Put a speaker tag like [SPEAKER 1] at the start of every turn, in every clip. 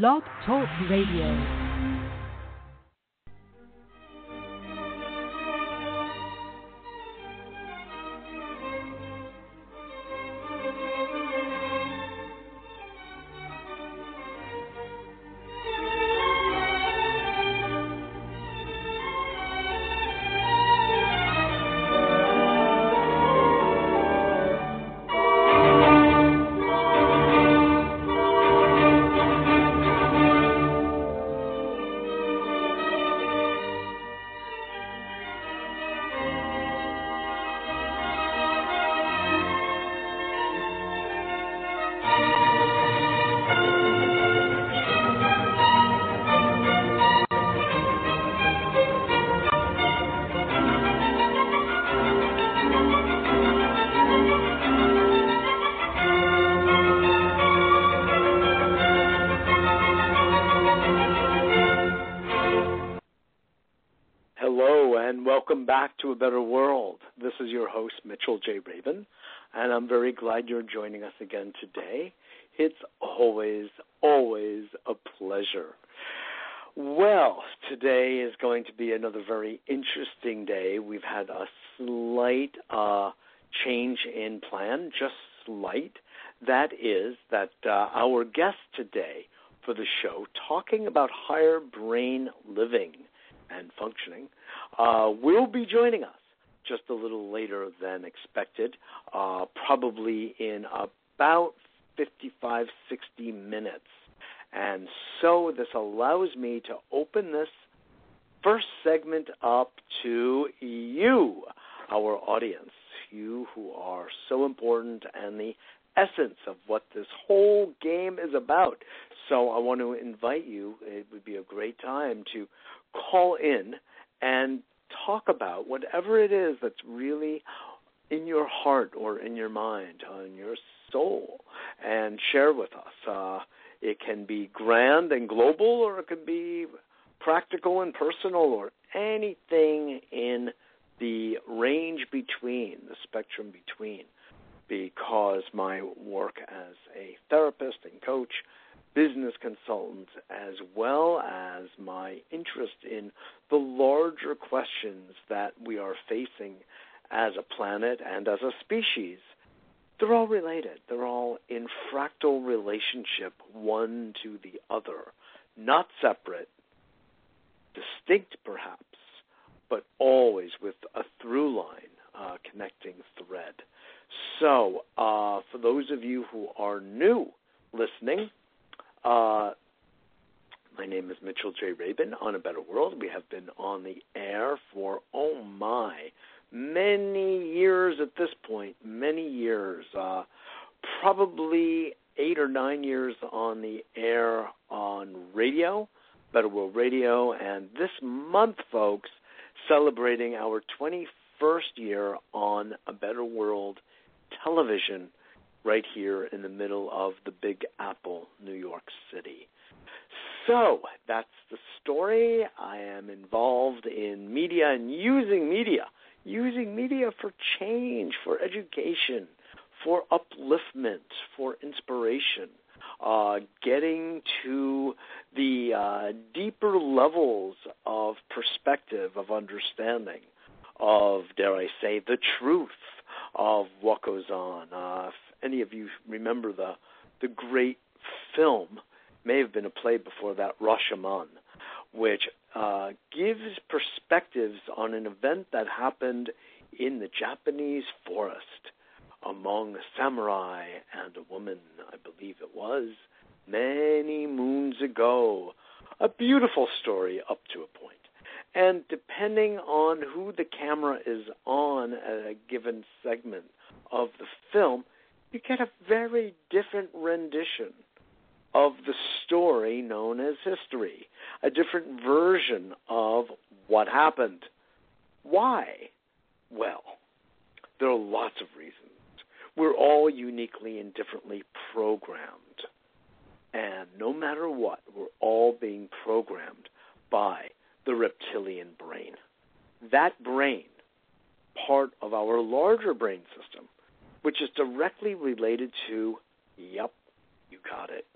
[SPEAKER 1] Blog Talk Radio.
[SPEAKER 2] Glad you're joining us again today. It's always, always a pleasure. Well, today is going to be another very interesting day. We've had a slight uh, change in plan, just slight. That is that uh, our guest today for the show, talking about higher brain living and functioning, uh, will be joining us just a little later than expected, uh, probably in about 55, 60 minutes. And so this allows me to open this first segment up to you, our audience, you who are so important and the essence of what this whole game is about. So I want to invite you, it would be a great time to call in and talk about whatever it is that's really in your heart or in your mind, or in your soul, and share with us. Uh, it can be grand and global, or it can be practical and personal, or anything in the range between, the spectrum between, because my work as a therapist and coach business consultant as well as my interest in the larger questions that we are facing as a planet and as a species. They're all related. They're all in fractal relationship one to the other, not separate, distinct perhaps, but always with a through line uh, connecting thread. So, uh, for those of you who are new listening, uh, my name is Mitchell J. Rabin on A Better World. We have been on the air for, oh my, many years at this point, many years. Uh, probably eight or nine years on the air on radio, Better World Radio, and this month, folks, celebrating our 21st year on A Better World television right here in the middle of the Big Apple, New York City. So that's the story. I am involved in media and using media, using media for change, for education, for upliftment, for inspiration, uh, getting to the uh, deeper levels of perspective, of understanding, of, dare I say, the truth of what goes on. Uh, any of you remember the the great film, may have been a play before that, Rashomon, which uh, gives perspectives on an event that happened in the Japanese forest among a samurai and a woman, I believe it was, many moons ago. A beautiful story up to a point. And depending on who the camera is on at a given segment of the film, you get a very different rendition of the story known as history, a different version of what happened. Why? Well, there are lots of reasons. We're all uniquely and differently programmed. And no matter what, we're all being programmed by the reptilian brain. That brain, part of our larger brain system, which is directly related to, yep, you got it,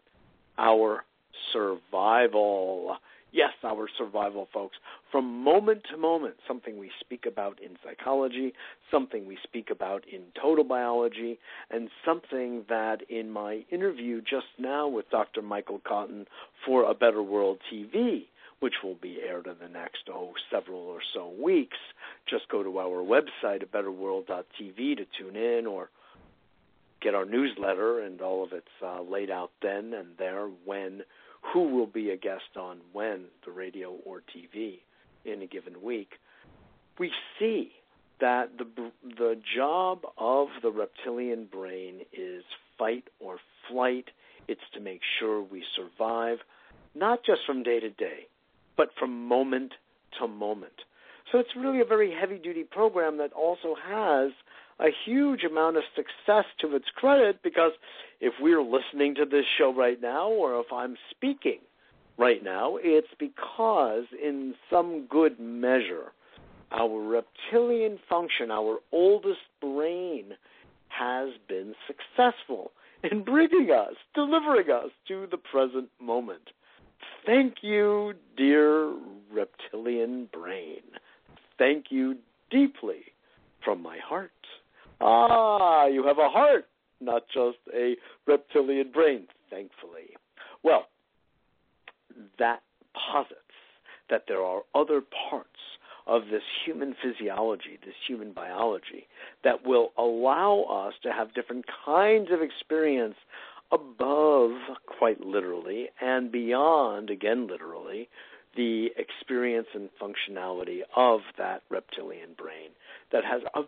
[SPEAKER 2] our survival. Yes, our survival, folks. From moment to moment, something we speak about in psychology, something we speak about in total biology, and something that in my interview just now with Dr. Michael Cotton for A Better World TV, which will be aired in the next, oh, several or so weeks, just go to our website, abetterworld.tv, to tune in or get our newsletter, and all of it's uh, laid out then and there when who will be a guest on when, the radio or TV, in a given week, we see that the the job of the reptilian brain is fight or flight. It's to make sure we survive, not just from day to day, but from moment to moment. So it's really a very heavy duty program that also has a huge amount of success to its credit because if we're listening to this show right now or if I'm speaking right now, it's because in some good measure, our reptilian function, our oldest brain, has been successful in bringing us, delivering us to the present moment. Thank you, dear reptilian brain. Thank you deeply from my heart. Ah, you have a heart, not just a reptilian brain, thankfully. Well, that posits that there are other parts of this human physiology, this human biology, that will allow us to have different kinds of experience above, quite literally, and beyond, again literally, the experience and functionality of that reptilian brain that has a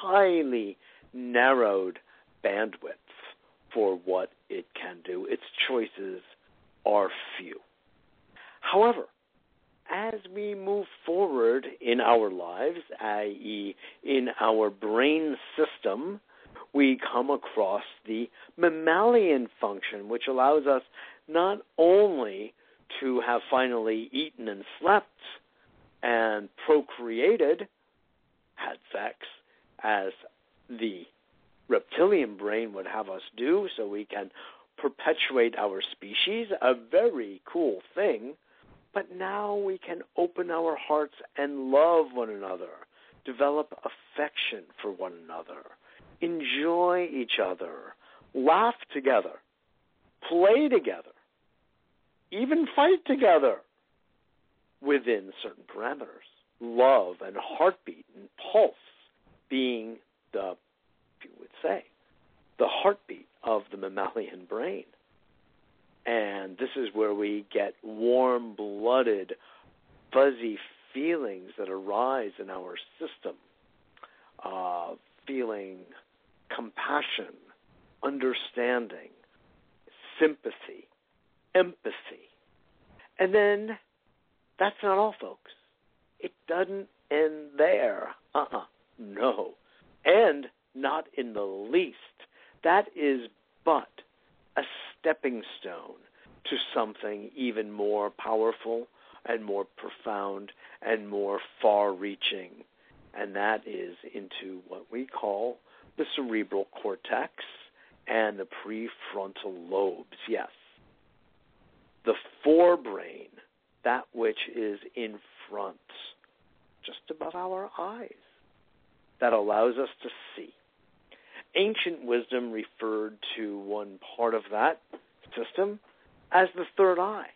[SPEAKER 2] highly narrowed bandwidths for what it can do. Its choices are few. However, as we move forward in our lives, i.e., in our brain system, we come across the mammalian function, which allows us not only to have finally eaten and slept and procreated, had sex, as the reptilian brain would have us do, so we can perpetuate our species, a very cool thing. But now we can open our hearts and love one another, develop affection for one another, enjoy each other, laugh together, play together, even fight together within certain parameters. Love and heartbeat and pulse being the, you would say, the heartbeat of the mammalian brain. And this is where we get warm blooded, fuzzy feelings that arise in our system uh, feeling compassion, understanding, sympathy, empathy. And then that's not all, folks. It doesn't end there. Uh uh-uh. uh No. And not in the least that is but a stepping stone to something even more powerful and more profound and more far reaching. And that is into what we call the cerebral cortex and the prefrontal lobes. Yes. The forebrain, that which is in front, just above our eyes, that allows us to see ancient wisdom referred to one part of that system as the third eye.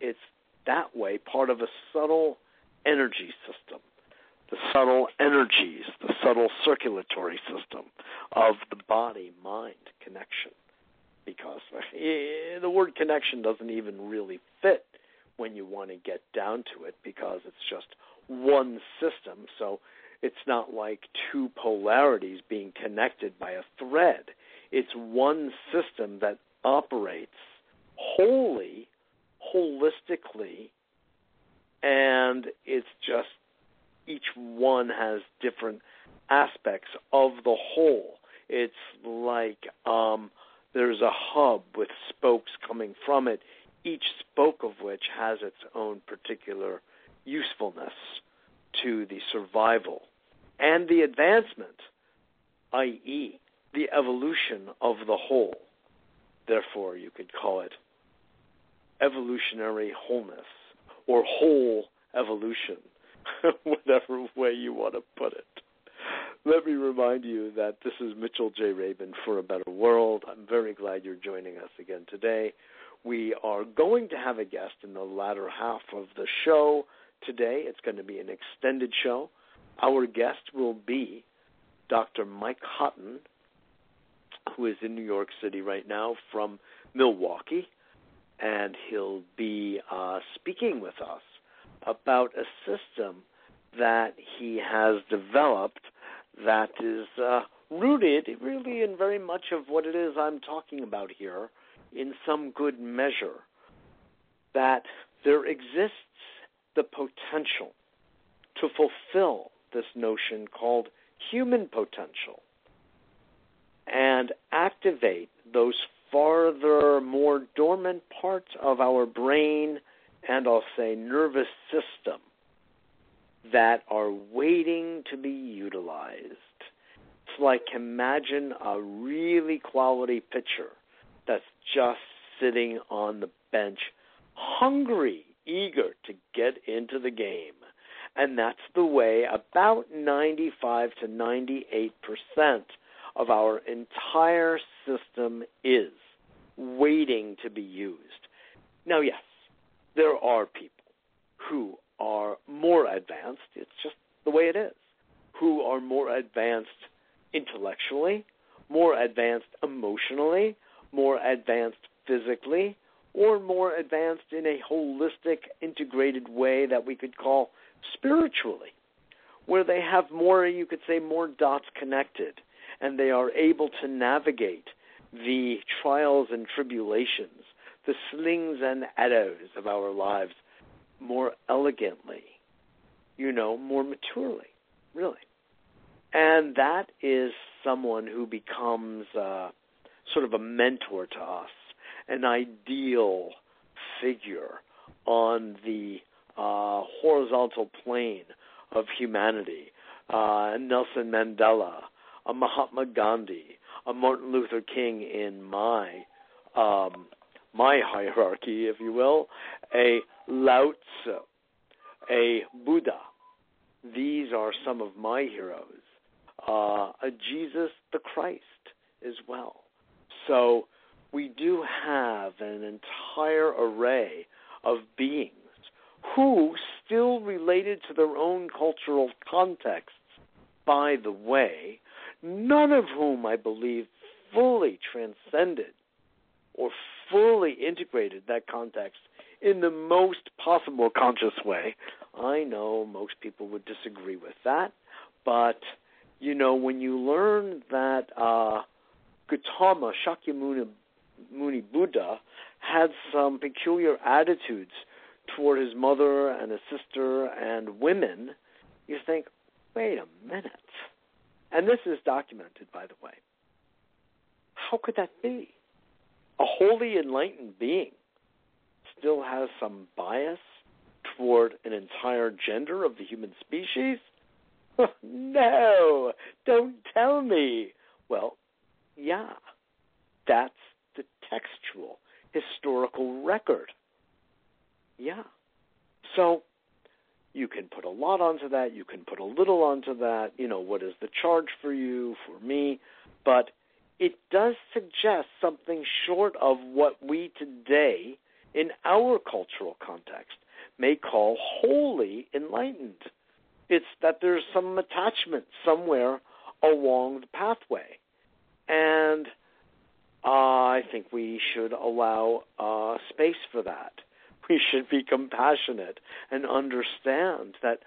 [SPEAKER 2] It's that way part of a subtle energy system, the subtle energies, the subtle circulatory system of the body mind connection. Because the word connection doesn't even really fit when you want to get down to it because it's just one system. So it's not like two polarities being connected by a thread. It's one system that operates wholly, holistically, and it's just each one has different aspects of the whole. It's like um, there's a hub with spokes coming from it, each spoke of which has its own particular usefulness to the survival and the advancement, i.e., the evolution of the whole. Therefore, you could call it evolutionary wholeness or whole evolution, whatever way you want to put it. Let me remind you that this is Mitchell J. Rabin for a Better World. I'm very glad you're joining us again today. We are going to have a guest in the latter half of the show today. It's going to be an extended show. Our guest will be Dr. Mike Cotton, who is in New York City right now from Milwaukee, and he'll be uh, speaking with us about a system that he has developed that is uh, rooted really in very much of what it is I'm talking about here in some good measure. That there exists the potential to fulfill this notion called human potential and activate those farther, more dormant parts of our brain and I'll say nervous system that are waiting to be utilized. It's like imagine a really quality pitcher that's just sitting on the bench, hungry, eager to get into the game. And that's the way about 95 to 98 percent of our entire system is waiting to be used. Now, yes, there are people who are more advanced, it's just the way it is, who are more advanced intellectually, more advanced emotionally, more advanced physically, or more advanced in a holistic, integrated way that we could call spiritually, where they have more, you could say, more dots connected, and they are able to navigate the trials and tribulations, the slings and arrows of our lives more elegantly, you know, more maturely, really. And that is someone who becomes uh, sort of a mentor to us, an ideal figure on the uh, horizontal plane of humanity. Uh, Nelson Mandela, a Mahatma Gandhi, a Martin Luther King in my um, my hierarchy, if you will, a Lao Tzu, a Buddha. These are some of my heroes. Uh, a Jesus the Christ as well. So we do have an entire array of beings who, still related to their own cultural contexts, by the way, none of whom I believe fully transcended or fully integrated that context in the most possible conscious way. I know most people would disagree with that, but you know when you learn that uh, Gautama Shakyamuni Muni Buddha had some peculiar attitudes toward his mother and his sister and women, you think, wait a minute. And this is documented, by the way. How could that be? A wholly enlightened being still has some bias toward an entire gender of the human species? no, don't tell me. Well, yeah, that's the textual historical record. Yeah. So you can put a lot onto that, you can put a little onto that, you know, what is the charge for you, for me, but it does suggest something short of what we today, in our cultural context, may call wholly enlightened. It's that there's some attachment somewhere along the pathway. And uh, I think we should allow uh, space for that. We should be compassionate and understand that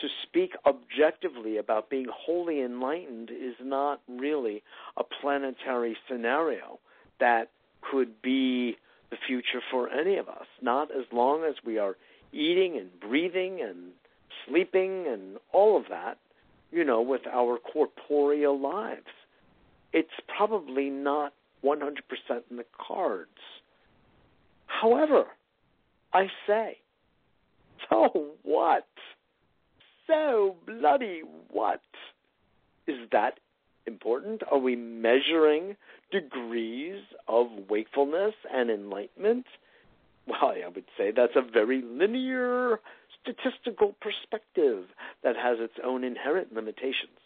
[SPEAKER 2] to speak objectively about being wholly enlightened is not really a planetary scenario that could be the future for any of us. Not as long as we are eating and breathing and sleeping and all of that, you know, with our corporeal lives. It's probably not 100% in the cards. However, I say, so what? so bloody what? Is that important? Are we measuring degrees of wakefulness and enlightenment well, I would say that's a very linear statistical perspective that has its own inherent limitations.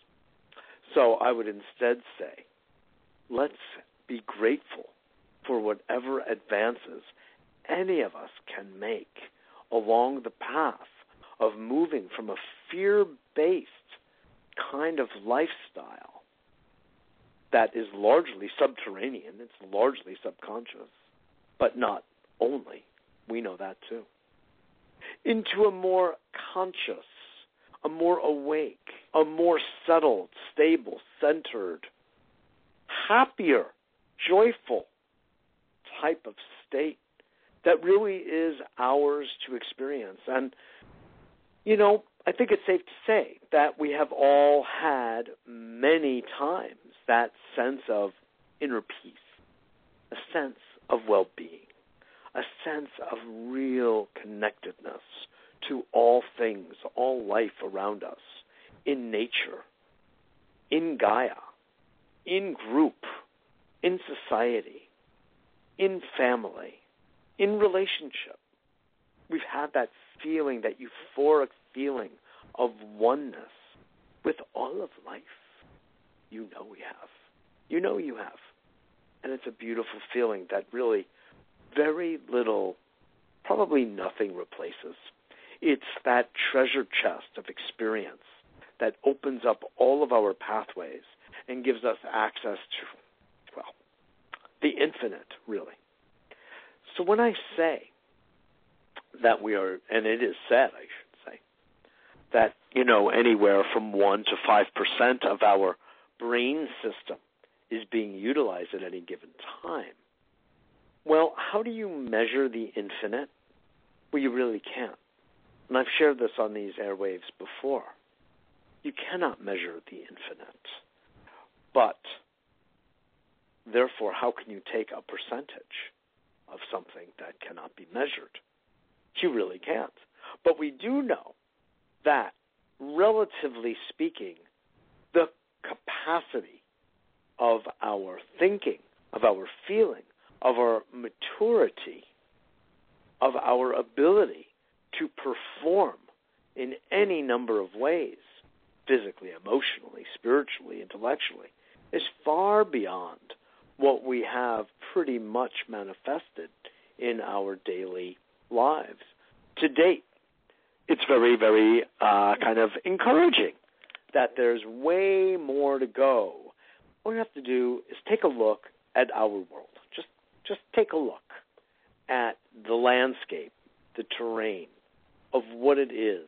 [SPEAKER 2] So I would instead say, let's be grateful for whatever advances any of us can make along the path of moving from a fear based kind of lifestyle that is largely subterranean, it's largely subconscious, but not only. We know that too. Into a more conscious, a more awake, a more settled, stable, centered, happier, joyful type of state that really is ours to experience. And, you know, I think it's safe to say that we have all had many times that sense of inner peace, a sense of well being, a sense of real connectedness to all things, all life around us, in nature, in Gaia, in group, in society, in family, in relationship. We've had that feeling, that euphoric feeling of oneness with all of life. You know we have. You know you have. And it's a beautiful feeling that really very little, probably nothing replaces. It's that treasure chest of experience that opens up all of our pathways and gives us access to, well, the infinite, really. So when I say that we are, and it is said, I should say, that, you know, anywhere from 1 to 5% of our brain system is being utilized at any given time. Well, how do you measure the infinite? Well, you really can't. And I've shared this on these airwaves before. You cannot measure the infinite. But, therefore, how can you take a percentage of something that cannot be measured? You really can't. But we do know that, relatively speaking, the capacity of our thinking, of our feeling, of our maturity, of our ability to perform in any number of ways, physically, emotionally, spiritually, intellectually, is far beyond what we have pretty much manifested in our daily lives to date. It's very, very uh, kind of encouraging that there's way more to go. All we have to do is take a look at our world. Just, just take a look at the landscape, the terrain of what it is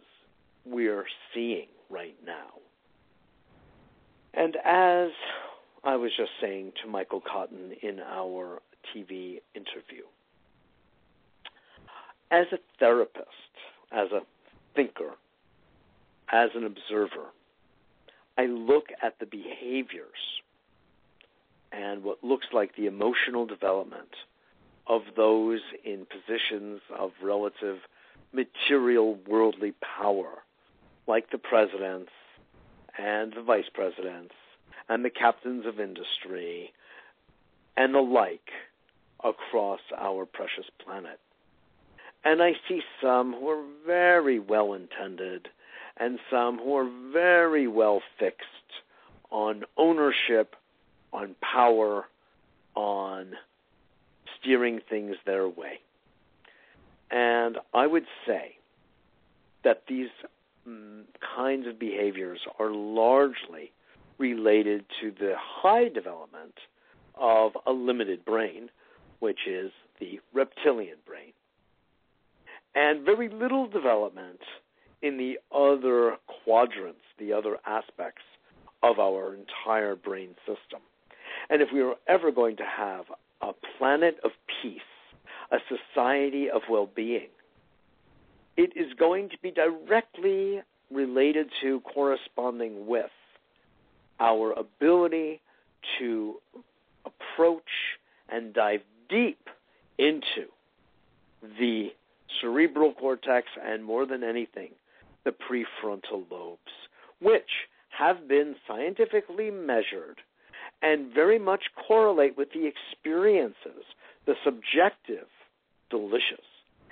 [SPEAKER 2] we're seeing right now. And as I was just saying to Michael Cotton in our TV interview, as a therapist, as a thinker, as an observer, I look at the behaviors and what looks like the emotional development of those in positions of relative material worldly power, like the presidents and the vice presidents and the captains of industry and the like across our precious planet. And I see some who are very well intended and some who are very well fixed on ownership, on power, on steering things their way. And I would say that these mm, kinds of behaviors are largely related to the high development of a limited brain, which is the reptilian brain, and very little development in the other quadrants, the other aspects of our entire brain system. And if we are ever going to have a planet of peace, a society of well being, it is going to be directly related to, corresponding with, our ability to approach and dive deep into the cerebral cortex and more than anything, the prefrontal lobes, which have been scientifically measured and very much correlate with the experiences, the subjective, delicious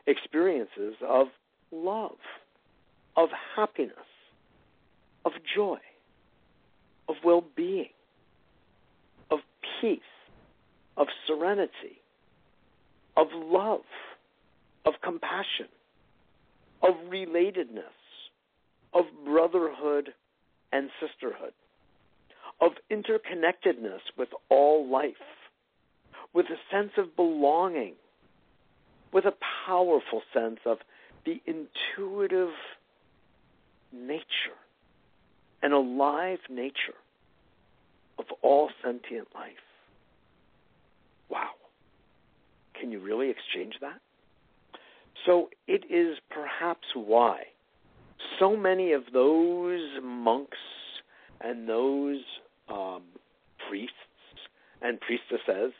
[SPEAKER 2] experiences of love, of happiness, of joy, of well being, of peace, of serenity, of love, of compassion, of relatedness, of brotherhood and sisterhood, of interconnectedness with all life, with a sense of belonging, with a powerful sense of the intuitive nature and alive nature of all sentient life. Wow. Can you really exchange that? So it is perhaps why so many of those monks and those um, priests and priestesses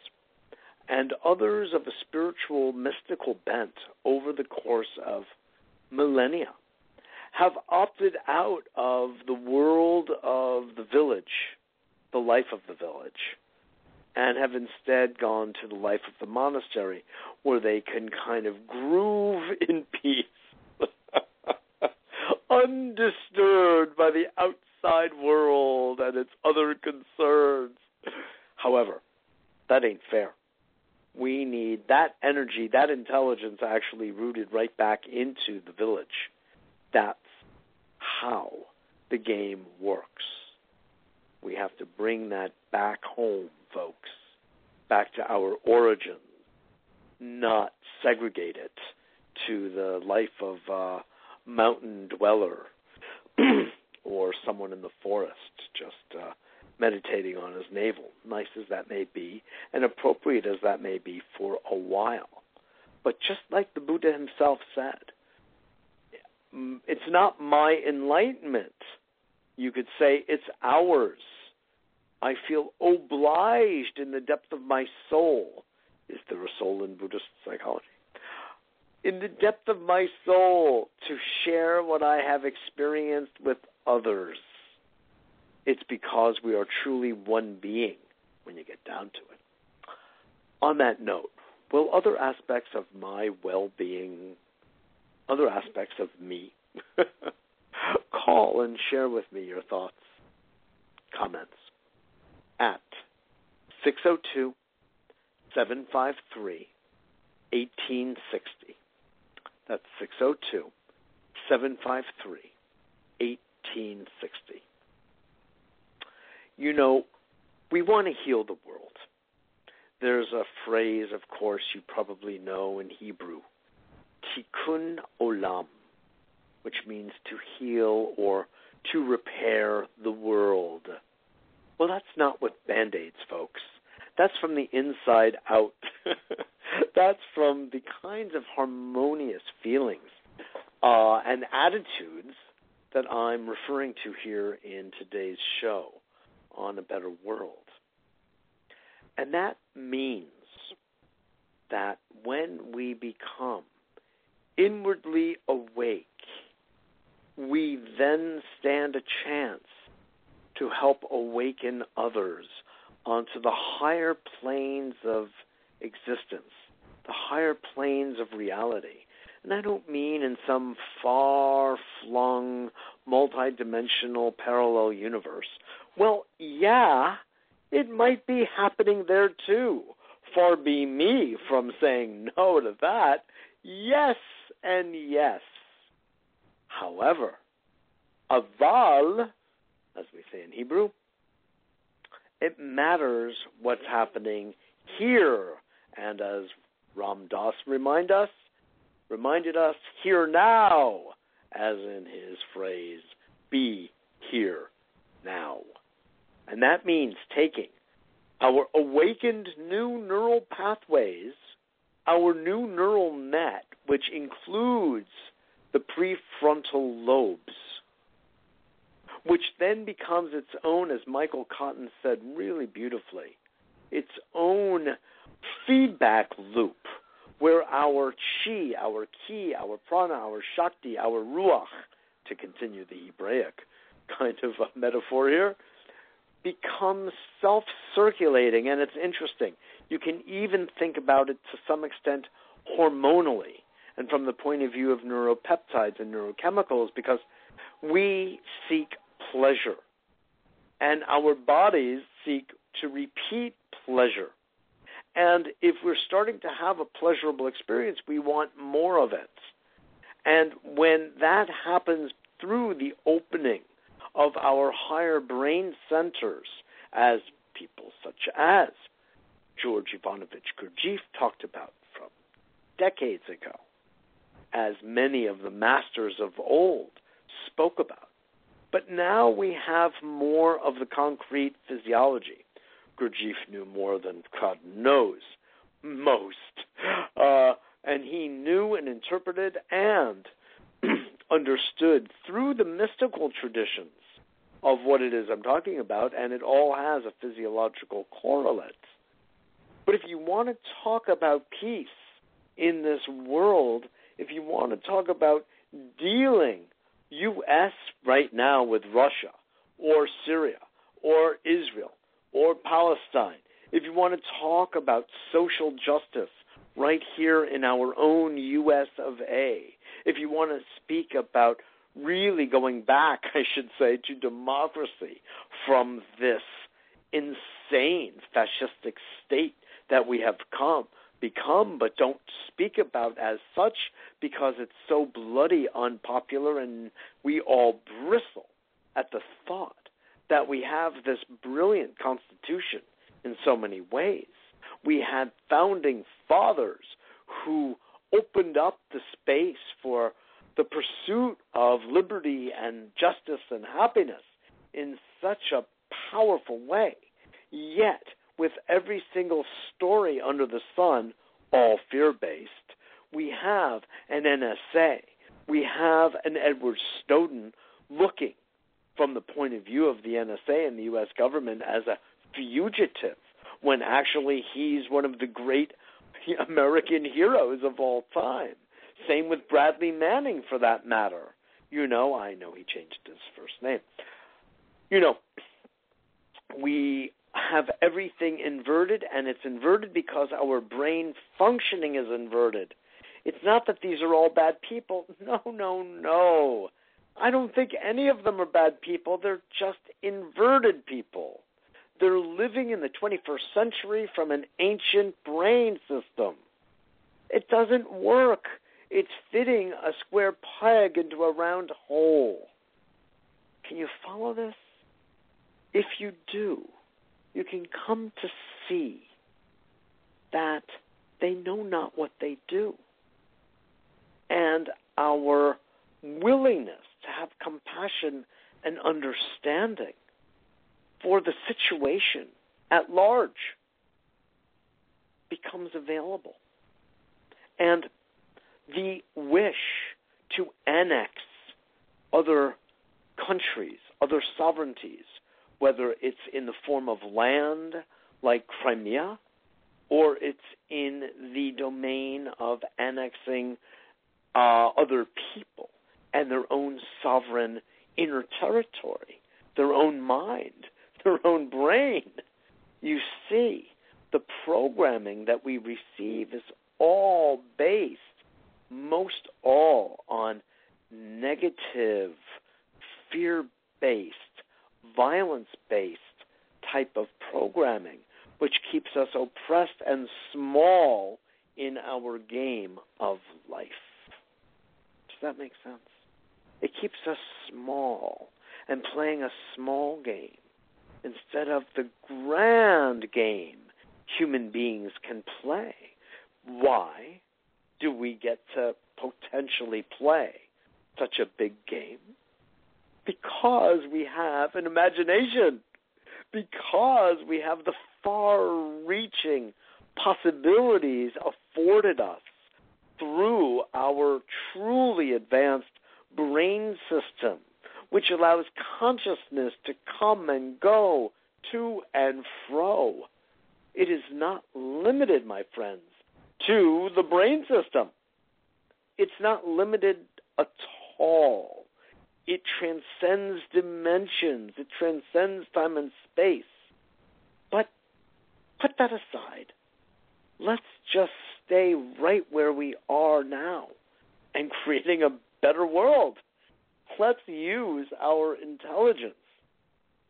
[SPEAKER 2] and others of a spiritual, mystical bent over the course of millennia have opted out of the world of the village, the life of the village, and have instead gone to the life of the monastery where they can kind of groove in peace, undisturbed by the outside world and its other concerns. However, that ain't fair. We need that energy, that intelligence actually rooted right back into the village. That's how the game works. We have to bring that back home, folks, back to our origins, not segregate it to the life of a mountain dweller or someone in the forest just uh, meditating on his navel, nice as that may be, and appropriate as that may be for a while. But just like the Buddha himself said, it's not my enlightenment. You could say it's ours. I feel obliged in the depth of my soul. Is there a soul in Buddhist psychology? In the depth of my soul to share what I have experienced with others. It's because we are truly one being when you get down to it. On that note, will other aspects of my well being other aspects of me, call and share with me your thoughts, comments at 602 753 1860. That's 602 753 1860. You know, we want to heal the world. There's a phrase, of course, you probably know in Hebrew tikkun olam, which means to heal or to repair the world. Well, that's not with band aids, folks. That's from the inside out. that's from the kinds of harmonious feelings uh, and attitudes that I'm referring to here in today's show on a better world. And that means that when we become inwardly awake, we then stand a chance to help awaken others onto the higher planes of existence, the higher planes of reality. And I don't mean in some far flung, multi dimensional parallel universe. Well, yeah, it might be happening there too. Far be me from saying no to that. Yes, and yes. However, aval, as we say in Hebrew, it matters what's happening here. And as Ram Dass remind us, reminded us, here now, as in his phrase, be here now. And that means taking our awakened new neural pathways, our new neural net, which includes the prefrontal lobes, which then becomes its own, as Michael Cotton said really beautifully, its own feedback loop where our chi, our ki, our prana, our shakti, our ruach, to continue the Hebraic kind of metaphor here, becomes self circulating. And it's interesting. You can even think about it to some extent hormonally and from the point of view of neuropeptides and neurochemicals because we seek pleasure. And our bodies seek to repeat pleasure. And if we're starting to have a pleasurable experience, we want more of it. And when that happens through the opening of our higher brain centers, as people such as George Ivanovich Gurdjieff talked about from decades ago, as many of the masters of old spoke about. But now we have more of the concrete physiology. Gurdjieff knew more than God knows most. Uh, and he knew and interpreted and understood through the mystical traditions of what it is I'm talking about, and it all has a physiological correlate. But if you want to talk about peace in this world, if you want to talk about dealing U.S. right now with Russia or Syria or Israel or Palestine, if you want to talk about social justice right here in our own U.S. of A, if you want to speak about really going back, I should say, to democracy from this insane fascistic state that we have come become but don't speak about as such because it's so bloody unpopular and we all bristle at the thought that we have this brilliant constitution in so many ways. We had founding fathers who opened up the space for the pursuit of liberty and justice and happiness in such a powerful way. Yet, with every single story under the sun, all fear based, we have an NSA, we have an Edward Snowden looking from the point of view of the NSA and the U.S. government as a fugitive when actually he's one of the great American heroes of all time. Same with Bradley Manning, for that matter. You know, I know he changed his first name. You know, we have everything inverted, and it's inverted because our brain functioning is inverted. It's not that these are all bad people. No, no, no. I don't think any of them are bad people. They're just inverted people. They're living in the 21st century from an ancient brain system. It doesn't work. It's fitting a square peg into a round hole. Can you follow this? If you do, you can come to see that they know not what they do. And our willingness to have compassion and understanding for the situation at large becomes available. And the wish to annex other countries, other sovereignties, whether it's in the form of land like Crimea or it's in the domain of annexing uh, other people and their own sovereign inner territory, their own mind, their own brain. You see, the programming that we receive is all based, most all, on negative, fear based, violence based type of programming, which keeps us oppressed and small in our game of life. Does that make sense? It keeps us small and playing a small game instead of the grand game human beings can play. Why do we get to potentially play such a big game? Because we have an imagination, because we have the far reaching possibilities afforded us through our truly advanced brain system which allows consciousness to come and go to and fro. It is not limited, my friends, to the brain system. It's not limited at all. It transcends dimensions, it transcends time and space. But put that aside. Let's just stay right where we are now and creating a better world. Let's use our intelligence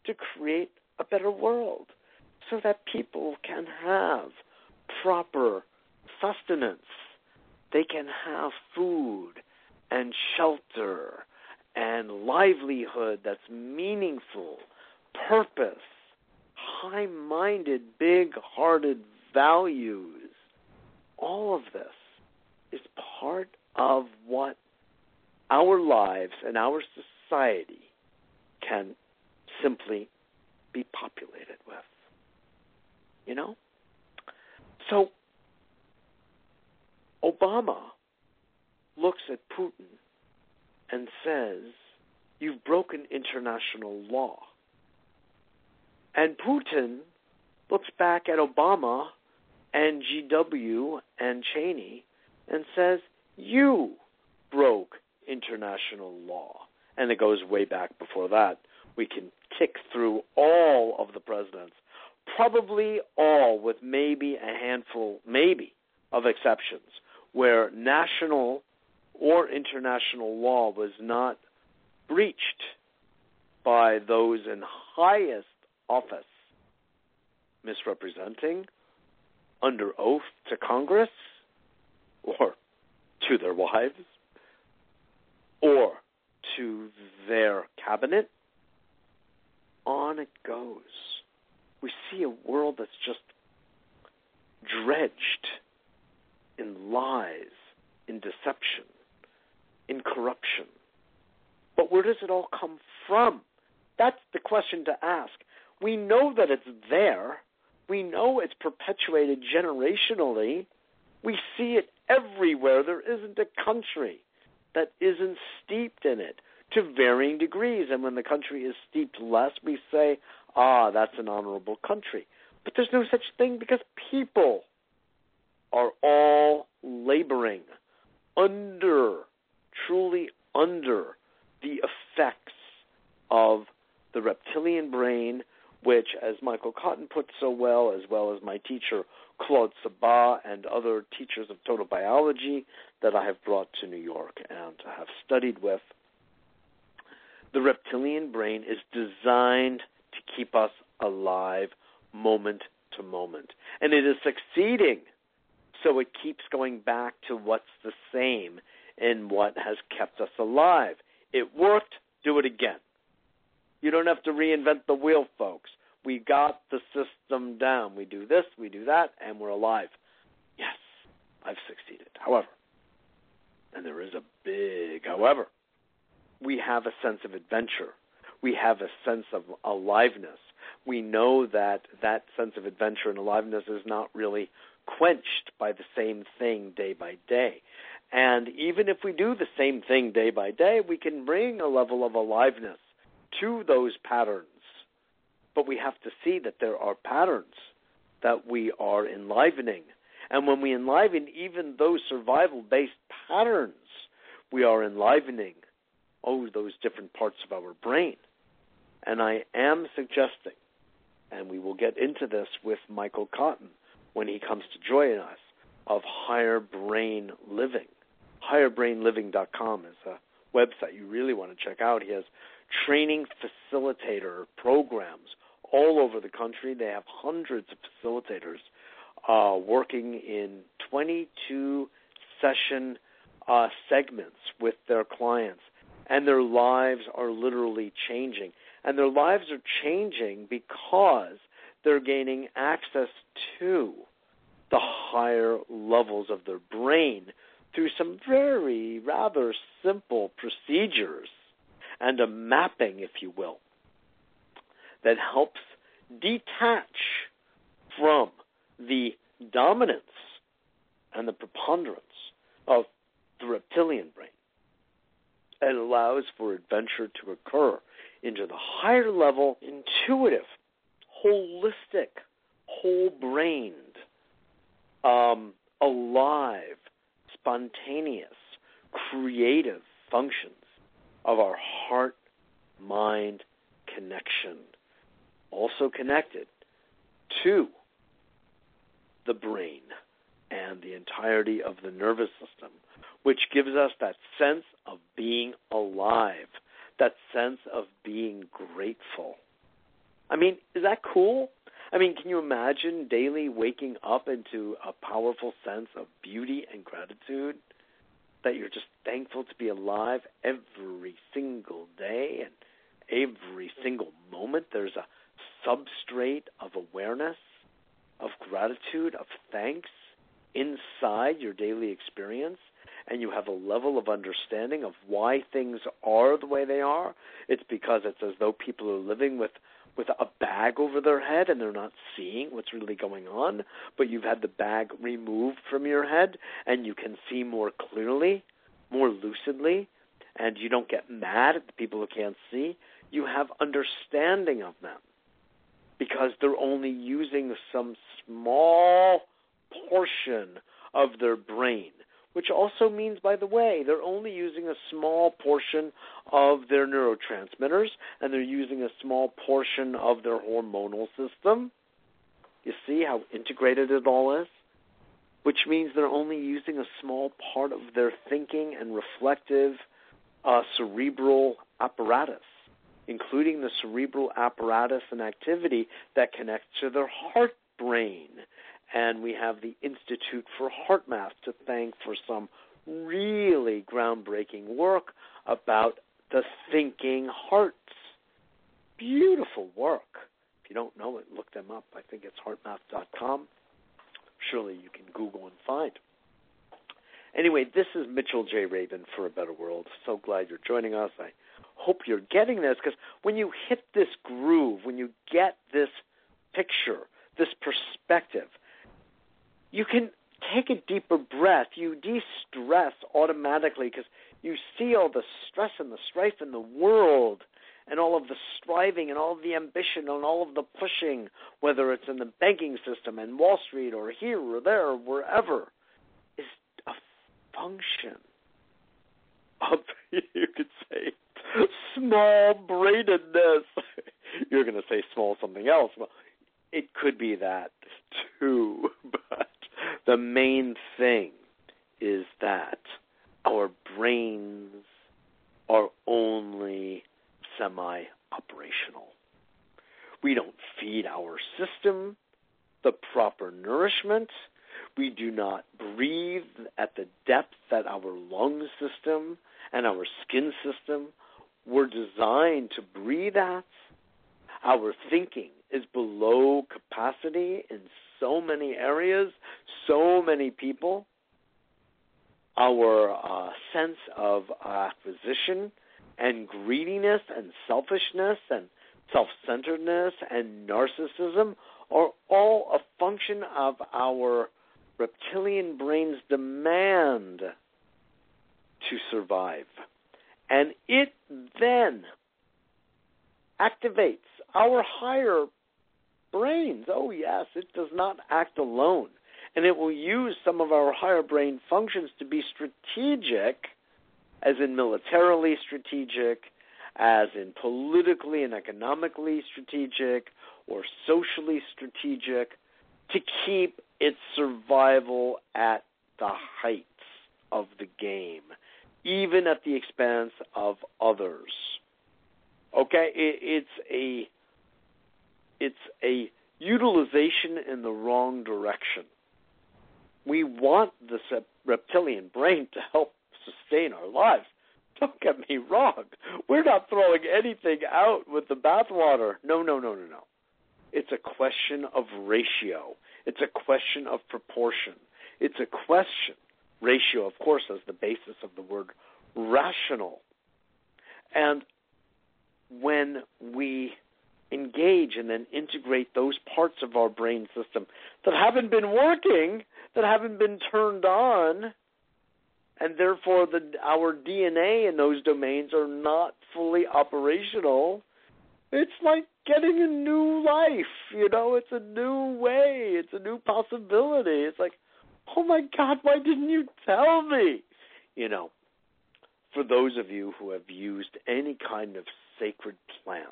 [SPEAKER 2] to create a better world so that people can have proper sustenance. They can have food and shelter and livelihood that's meaningful, purpose, high minded, big hearted values. All of this is part of what our lives and our society can simply be populated with. You know? So, Obama looks at Putin and says, You've broken international law. And Putin looks back at Obama and GW and Cheney and says, You broke international law. And it goes way back before that. We can tick through all of the presidents, probably all, with maybe a handful, maybe, of exceptions, where national or international law was not breached by those in highest office misrepresenting under oath to Congress or to their wives or to their cabinet. On it goes. We see a world that's just dredged in lies, in deception, in corruption. But where does it all come from? That's the question to ask. We know that it's there. We know it's perpetuated generationally. We see it everywhere. There isn't a country that isn't steeped in it to varying degrees. And when the country is steeped less, we say, ah, that's an honorable country. But there's no such thing because people are all laboring under, truly under the effects of the reptilian brain, which, as Michael Cotton put so well, as well as my teacher Claude Sabbah and other teachers of total biology that I have brought to New York and have studied with, the reptilian brain is designed to keep us alive moment to moment. And it is succeeding. So it keeps going back to what's the same in what has kept us alive. It worked, do it again. You don't have to reinvent the wheel, folks. We got the system down. We do this, we do that, and we're alive. Yes, I've succeeded. However, and there is a big however, we have a sense of adventure. We have a sense of aliveness. We know that that sense of adventure and aliveness is not really quenched by the same thing day by day. And even if we do the same thing day by day, we can bring a level of aliveness to those patterns. But we have to see that there are patterns that we are enlivening. And when we enliven even those survival based patterns, we are enlivening oh those different parts of our brain. And I am suggesting, and we will get into this with Michael Cotton when he comes to join us, of higher brain living. Higherbrainliving.com is a website you really want to check out. He has training facilitator programs all over the country. They have hundreds of facilitators uh, working in 22 session uh, segments with their clients, and their lives are literally changing. And their lives are changing because they're gaining access to the higher levels of their brain through some very rather simple procedures and a mapping, if you will, that helps detach from the dominance and the preponderance of the reptilian brain. It allows for adventure to occur into the higher level, intuitive, holistic, whole brained, um, alive, spontaneous, creative functions of our heart mind connection, also connected to the brain and the entirety of the nervous system, which gives us that sense of being alive, that sense of being grateful. I mean, is that cool? I mean, can you imagine daily waking up into a powerful sense of beauty and gratitude? That you're just thankful to be alive every single day and every single moment. There's a substrate of awareness, of gratitude, of thanks inside your daily experience and you have a level of understanding of why things are the way they are, it's because it's as though people are living with with a bag over their head and they're not seeing what's really going on, but you've had the bag removed from your head and you can see more clearly, more lucidly, and you don't get mad at the people who can't see. You have understanding of them because they're only using some small portion of their brain which also means, by the way, they're only using a small portion of their neurotransmitters and they're using a small portion of their hormonal system. You see how integrated it all is? Which means they're only using a small part of their thinking and reflective uh, cerebral apparatus, including the cerebral apparatus and activity that connects to their heart brain and we have the Institute for HeartMath to thank for some really groundbreaking work about the thinking hearts. Beautiful work. If you don't know it, look them up. I think it's heartmath.com. Surely you can Google and find. Anyway, this is Mitchell J. Rabin for a Better World. So glad you're joining us. I hope you're getting this because when you hit this groove, when you get this picture, this perspective, you can take a deeper breath. You de stress automatically because you see all the stress and the strife in the world and all of the striving and all of the ambition and all of the pushing, whether it's in the banking system and Wall Street or here or there or wherever, is a function of, you could say, small brainedness. You're going to say small something else. Well, it could be that too, but the main thing is that our brains are only semi operational. We don't feed our system the proper nourishment. We do not breathe at the depth that our lung system and our skin system were designed to breathe at. Our thinking is below capacity in so many areas, so many people. Our uh, sense of acquisition and greediness and selfishness and self centeredness and narcissism are all a function of our reptilian brain's demand to survive. And it then activates our higher brains. Oh, yes, it does not act alone. And it will use some of our higher brain functions to be strategic, as in militarily strategic, as in politically and economically strategic, or socially strategic, to keep its survival at the heights of the game, even at the expense of others. Okay, it's a it's a utilization in the wrong direction. We want this reptilian brain to help sustain our lives. Don't get me wrong. We're not throwing anything out with the bathwater. No, no, no, no, no. It's a question of ratio. It's a question of proportion. It's a question, ratio, of course, as the basis of the word rational. And when we engage and then integrate those parts of our brain system that haven't been working, that haven't been turned on, and therefore the, our DNA in those domains are not fully operational. It's like getting a new life, you know, it's a new way, it's a new possibility. It's like, oh my God, why didn't you tell me? You know, for those of you who have used any kind of sacred plant,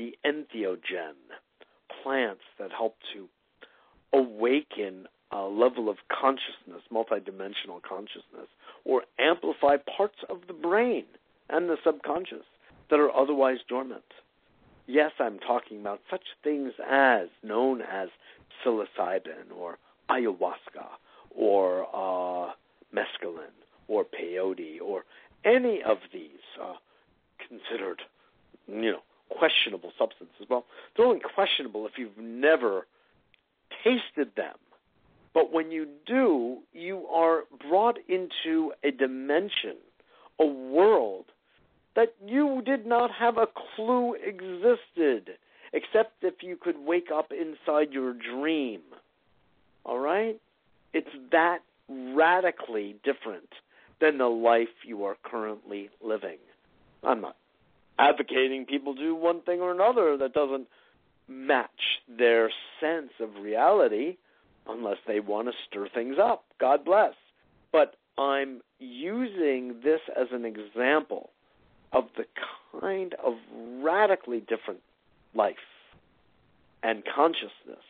[SPEAKER 2] the entheogen, plants that help to awaken a level of consciousness, multidimensional consciousness, or amplify parts of the brain and the subconscious that are otherwise dormant. Yes, I'm talking about such things as known as psilocybin or ayahuasca or uh, mescaline or peyote or any of these uh, considered, you know, questionable substances. Well, they're only questionable if you've never tasted them. But when you do, you are brought into a dimension, a world that you did not have a clue existed, except if you could wake up inside your dream. All right? It's that radically different than the life you are currently living. I'm not advocating people do one thing or another that doesn't match their sense of reality unless they want to stir things up. God bless. But I'm using this as an example of the kind of radically different life and consciousness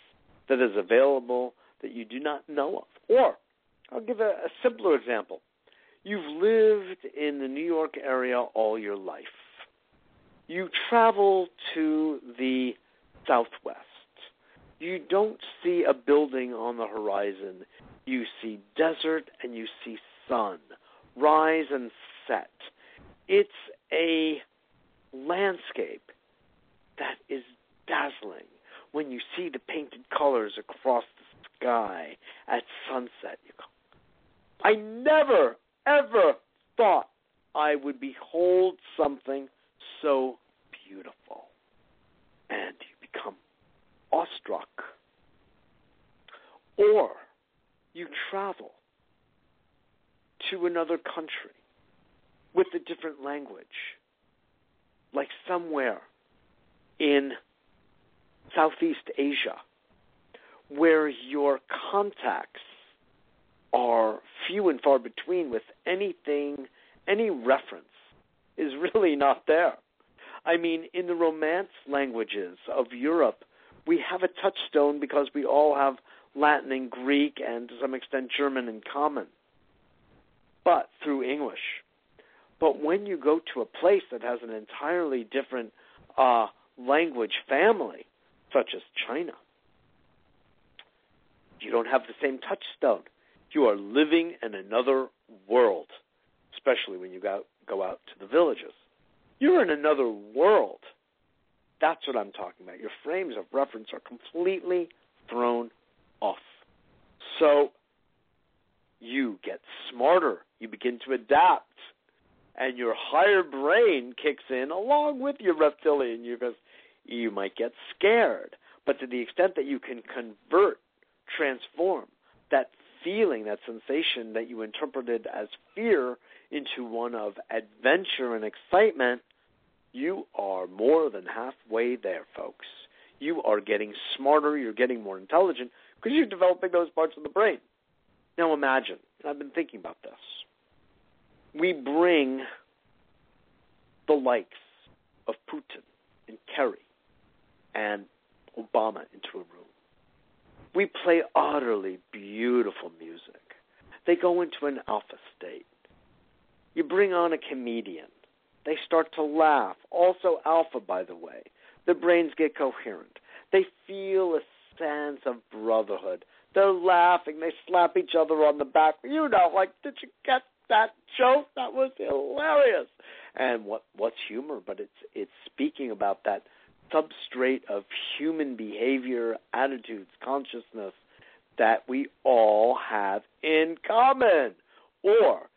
[SPEAKER 2] that is available that you do not know of. Or, I'll give a, a simpler example. You've lived in the New York area all your life. You travel to the southwest. You don't see a building on the horizon. You see desert and you see sun, rise and set. It's a landscape that is dazzling when you see the painted colors across the sky at sunset. I never, ever thought I would behold something so beautiful. And you become awestruck. Or you travel to another country with a different language, like somewhere in Southeast Asia, where your contacts are few and far between with anything, any reference is really not there. I mean, in the Romance languages of Europe, we have a touchstone because we all have Latin and Greek and to some extent German in common, but through English. But when you go to a place that has an entirely different uh, language family, such as China, you don't have the same touchstone. You are living in another world, especially when you go, go out to the villages. You're in another world. That's what I'm talking about. Your frames of reference are completely thrown off. So you get smarter. You begin to adapt. And your higher brain kicks in along with your reptilian. You, goes, you might get scared. But to the extent that you can convert, transform that feeling, that sensation that you interpreted as fear into one of adventure and excitement, you are more than halfway there, folks. You are getting smarter, you're getting more intelligent because you're developing those parts of the brain. Now imagine, I've been thinking about this. We bring the likes of Putin and Kerry and Obama into a room. We play utterly beautiful music. They go into an alpha state. You bring on a comedian they start to laugh. Also, alpha, by the way. Their brains get coherent. They feel a sense of brotherhood. They're laughing. They slap each other on the back. You know, like, did you get that joke? That was hilarious. And what what's humor? But it's it's speaking about that substrate of human behavior, attitudes, consciousness that we all have in common. Or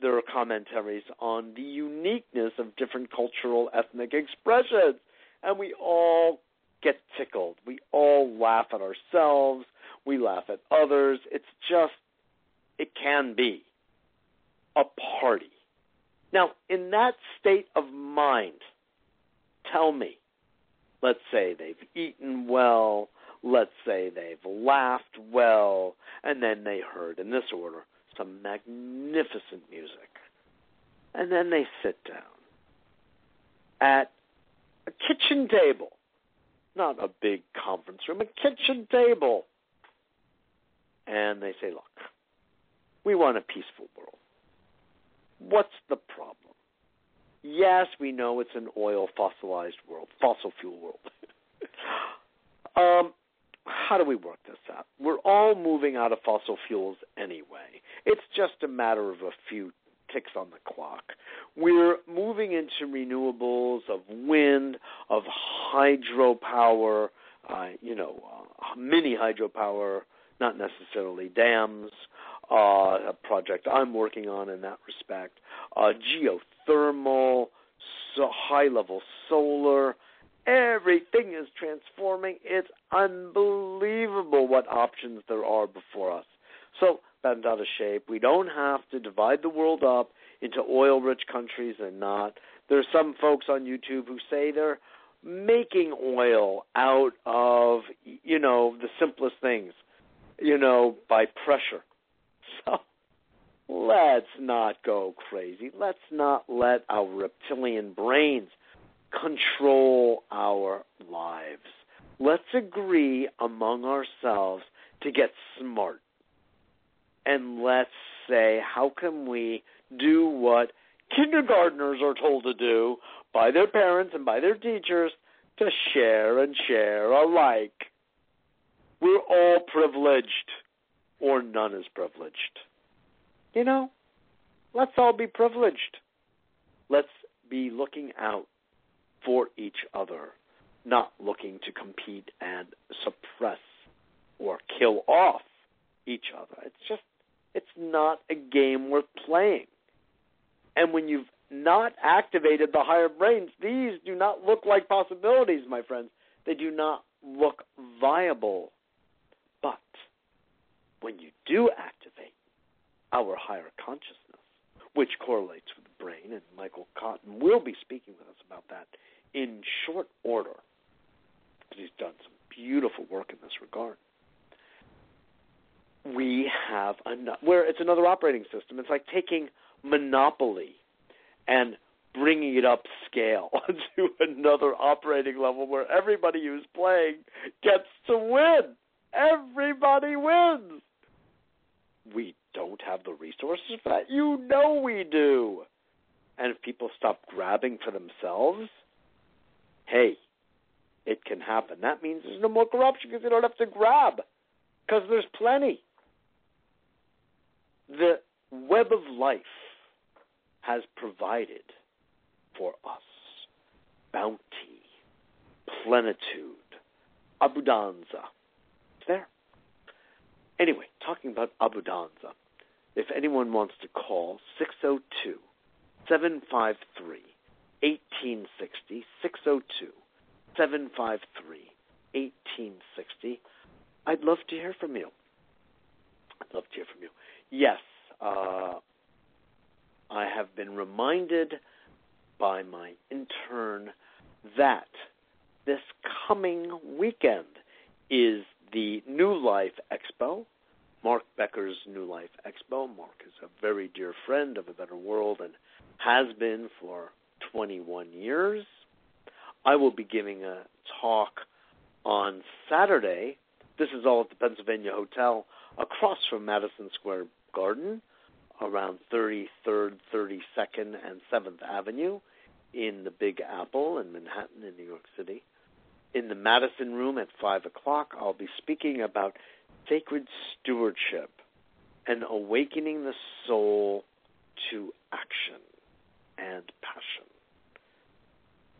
[SPEAKER 2] there are commentaries on the uniqueness of different cultural ethnic expressions. And we all get tickled. We all laugh at ourselves. We laugh at others. It's just, it can be a party. Now, in that state of mind, tell me, let's say they've eaten well, let's say they've laughed well, and then they heard in this order some magnificent music. And then they sit down at a kitchen table, not a big conference room, a kitchen table. and they say, look, we want a peaceful world. What's the problem? Yes, we know it's an oil fossilized world, fossil fuel world. um, how do we work this out? We're all moving out of fossil fuels anyway. It's just a matter of a few ticks on the clock. We're moving into renewables of wind, of hydropower, uh, you know, uh, mini hydropower, not necessarily dams. Uh, a project I'm working on in that respect. Uh, geothermal, so high level solar. Everything is transforming. It's unbelievable what options there are before us. So bent out of shape. We don't have to divide the world up into oil rich countries and not. There's some folks on YouTube who say they're making oil out of, you know, the simplest things, you know, by pressure. So let's not go crazy. Let's not let our reptilian brains control our lives. Let's agree among ourselves to get smart and let's say, how can we do what kindergartners are told to do by their parents and by their teachers to share and share alike? We're all privileged, or none is privileged. You know, let's all be privileged. Let's be looking out for each other, not looking to compete and suppress or kill off each other. It's just it's not a game worth playing. And when you've not activated the higher brains, these do not look like possibilities, my friends. They do not look viable. But when you do activate our higher consciousness, which correlates with the brain, and Michael Cotton will be speaking with us about that in short order, he's done some beautiful work in this regard we have another, where it's another operating system. It's like taking Monopoly and bringing it up scale to another operating level where everybody who's playing gets to win. Everybody wins. We don't have the resources for that. You know we do. And if people stop grabbing for themselves, hey, it can happen. That means there's no more corruption because you don't have to grab because there's plenty the web of life has provided for us bounty, plenitude, abundanza. It's there. Anyway, talking about abundanza, if anyone wants to call 602 753 1860, 602 753 1860, I'd love to hear from you. I'd love to hear from you yes, uh, I have been reminded by my intern that this coming weekend is the New Life Expo, Mark Becker's New Life Expo. Mark is a very dear friend of A Better World and has been for 21 years. I will be giving a talk on Saturday. This is all at the Pennsylvania Hotel across from Madison Square Garden around 33rd, 32nd, and 7th Avenue in the Big Apple in Manhattan in New York City. In the Madison Room at 5 o'clock, I'll be speaking about sacred stewardship and awakening the soul to action and passion.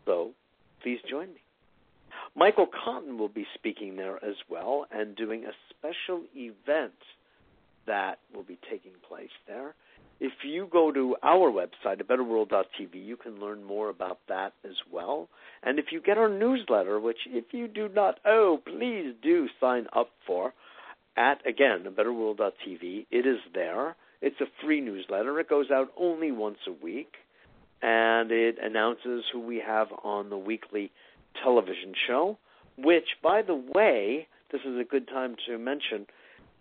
[SPEAKER 2] So please join me. Michael Cotton will be speaking there as well and doing a special event that will be taking place there. If you go to our website, abetterworld.tv, you can learn more about that as well. And if you get our newsletter, which if you do not oh, please do sign up for at again, abetterworld.tv, it is there. It's a free newsletter. It goes out only once a week and it announces who we have on the weekly television show, which by the way, this is a good time to mention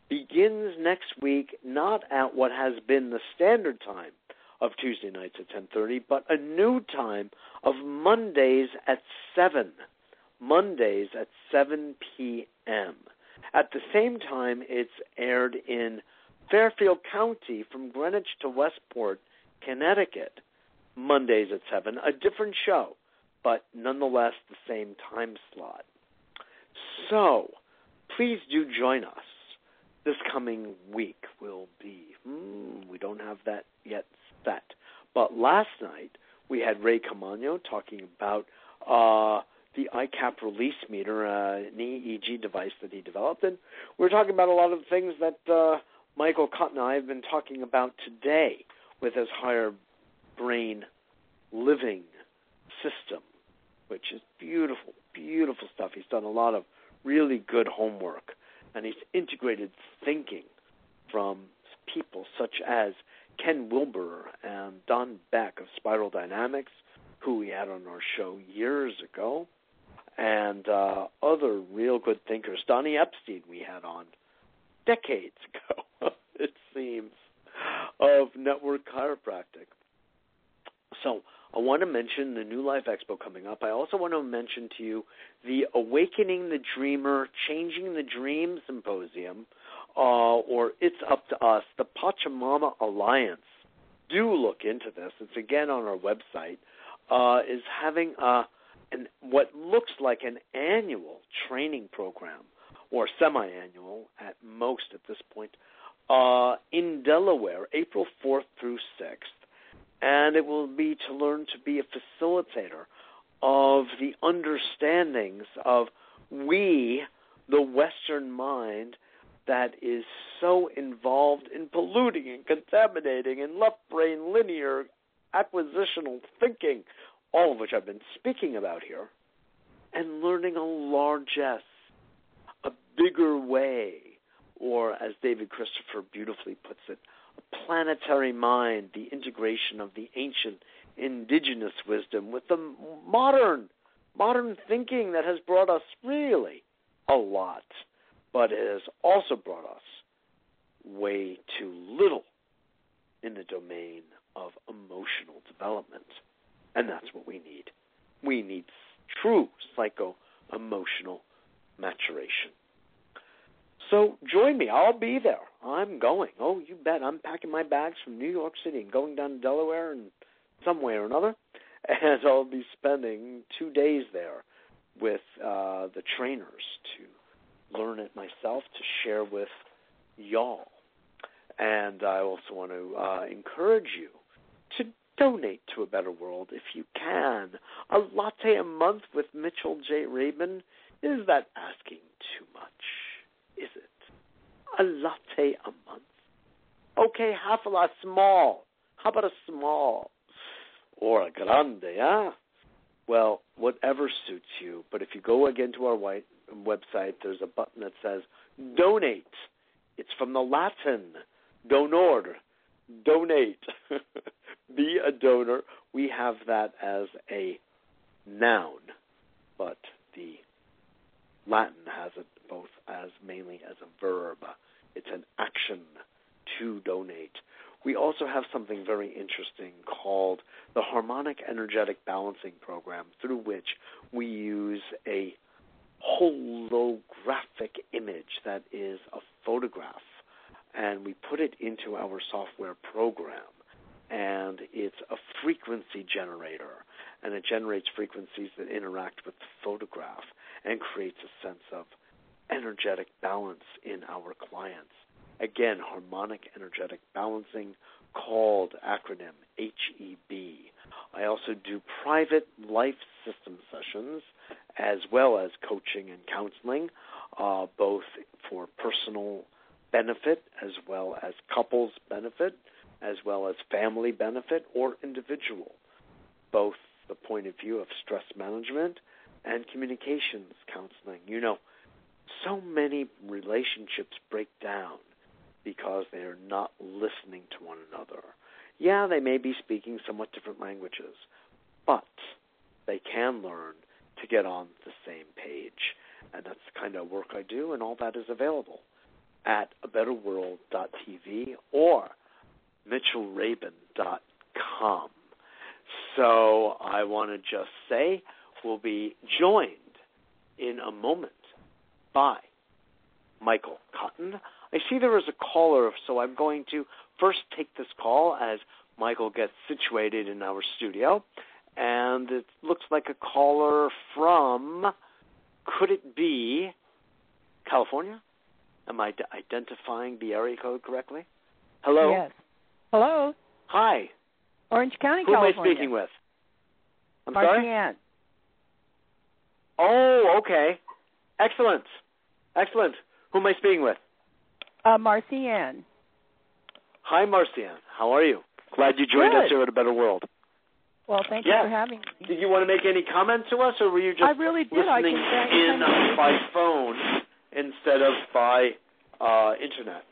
[SPEAKER 2] begins next week not at what has been the standard time of Tuesday nights at 10:30, but a new time of Mondays at 7. Mondays at 7 p.m. At the same time, it's aired in Fairfield County from Greenwich to Westport, Connecticut, Mondays at 7. A different show, but nonetheless the same time slot. So, please do join us. This coming week will be, hmm, we don't have that yet set. But last night, we had Ray Camano talking about uh, the ICAP release meter, uh, an EEG device that he developed. And we're talking about a lot of things that uh, Michael Cotton and I have been talking about today with his higher brain living system, which is beautiful, beautiful stuff. He's done a lot of really good homework, and he's integrated thinking from people such as Ken Wilber and Don Beck of Spiral Dynamics, who we had on our show years ago, and uh, other real good thinkers. Donnie Epstein we had on decades ago, it seems, of Network Chiropractic. So I want to mention the New Life Expo coming up. I also want to mention to you the Awakening the Dreamer, Changing the Dream Symposium, uh, or It's Up to Us, the Pachamama Alliance. Do look into this. It's again on our website. Uh, is having a an, what looks like an annual training program, or semi-annual at most at this point, uh, in Delaware, April 4th through 6th and it will be to learn to be a facilitator of the understandings of we, the Western mind, that is so involved in polluting and contaminating and left brain linear acquisitional thinking, all of which I've been speaking about here, and learning a largesse, a bigger way, or as David Christopher beautifully puts it, planetary mind, the integration of the ancient indigenous wisdom with the modern modern thinking that has brought us really a lot, but it has also brought us way too little in the domain of emotional development. And that's what we need. We need true psycho emotional maturation. So join me. I'll be there. I'm going. Oh, you bet. I'm packing my bags from New York City and going down to Delaware and some way or another. And I'll be spending two days there with uh, the trainers to learn it myself, to share with y'all. And I also want to uh, encourage you to donate to a better world if you can. A latte a month with Mitchell J. Rabin, is that asking too much? Is it? A latte a month? Okay, half a lot small. How about a small? Or a grande, yeah? Well, whatever suits you. But if you go again to our white website, there's a button that says donate. It's from the Latin donor, donate. Be a donor. We have that as a noun, but the Latin has it both as mainly as a verb. It's an action to donate. We also have something very interesting called the Harmonic Energetic Balancing Program, through which we use a holographic image that is a photograph, and we put it into our software program. And it's a frequency generator, and it generates frequencies that interact with the photograph and creates a sense of energetic balance in our clients. Again, harmonic energetic balancing, called acronym HEB. I also do private life system sessions as well as coaching and counseling, uh, both for personal benefit as well as couples benefit, as well as family benefit or individual, both the point of view of stress management and communications counseling. You know, so many relationships break down because they are not listening to one another. Yeah, they may be speaking somewhat different languages, but they can learn to get on the same page. And that's the kind of work I do, and all that is available at a betterworld.tv or mitchellrabin.com. So I want to just say we'll be joined in a moment by Michael Cotton. I see there is a caller, so I'm going to first take this call as Michael gets situated in our studio. And it looks like a caller from, could it be California? Am I d- identifying the area code correctly? Hello?
[SPEAKER 3] Yes. Hello.
[SPEAKER 2] Hi.
[SPEAKER 3] Orange County,
[SPEAKER 2] Who
[SPEAKER 3] California.
[SPEAKER 2] Who am I speaking with? I'm sorry?
[SPEAKER 3] Marcianne.
[SPEAKER 2] Oh, okay. Excellent. Excellent. Who am I speaking with?
[SPEAKER 3] Uh, Marcianne.
[SPEAKER 2] Hi, Marcianne. How are you? Glad you joined us here at A Better World.
[SPEAKER 3] Well, thank
[SPEAKER 2] Yes.
[SPEAKER 3] you for having me.
[SPEAKER 2] Did you want to make any comments to us, or were you just
[SPEAKER 3] I really did.
[SPEAKER 2] Listening
[SPEAKER 3] can
[SPEAKER 2] in by phone instead of by uh, internet?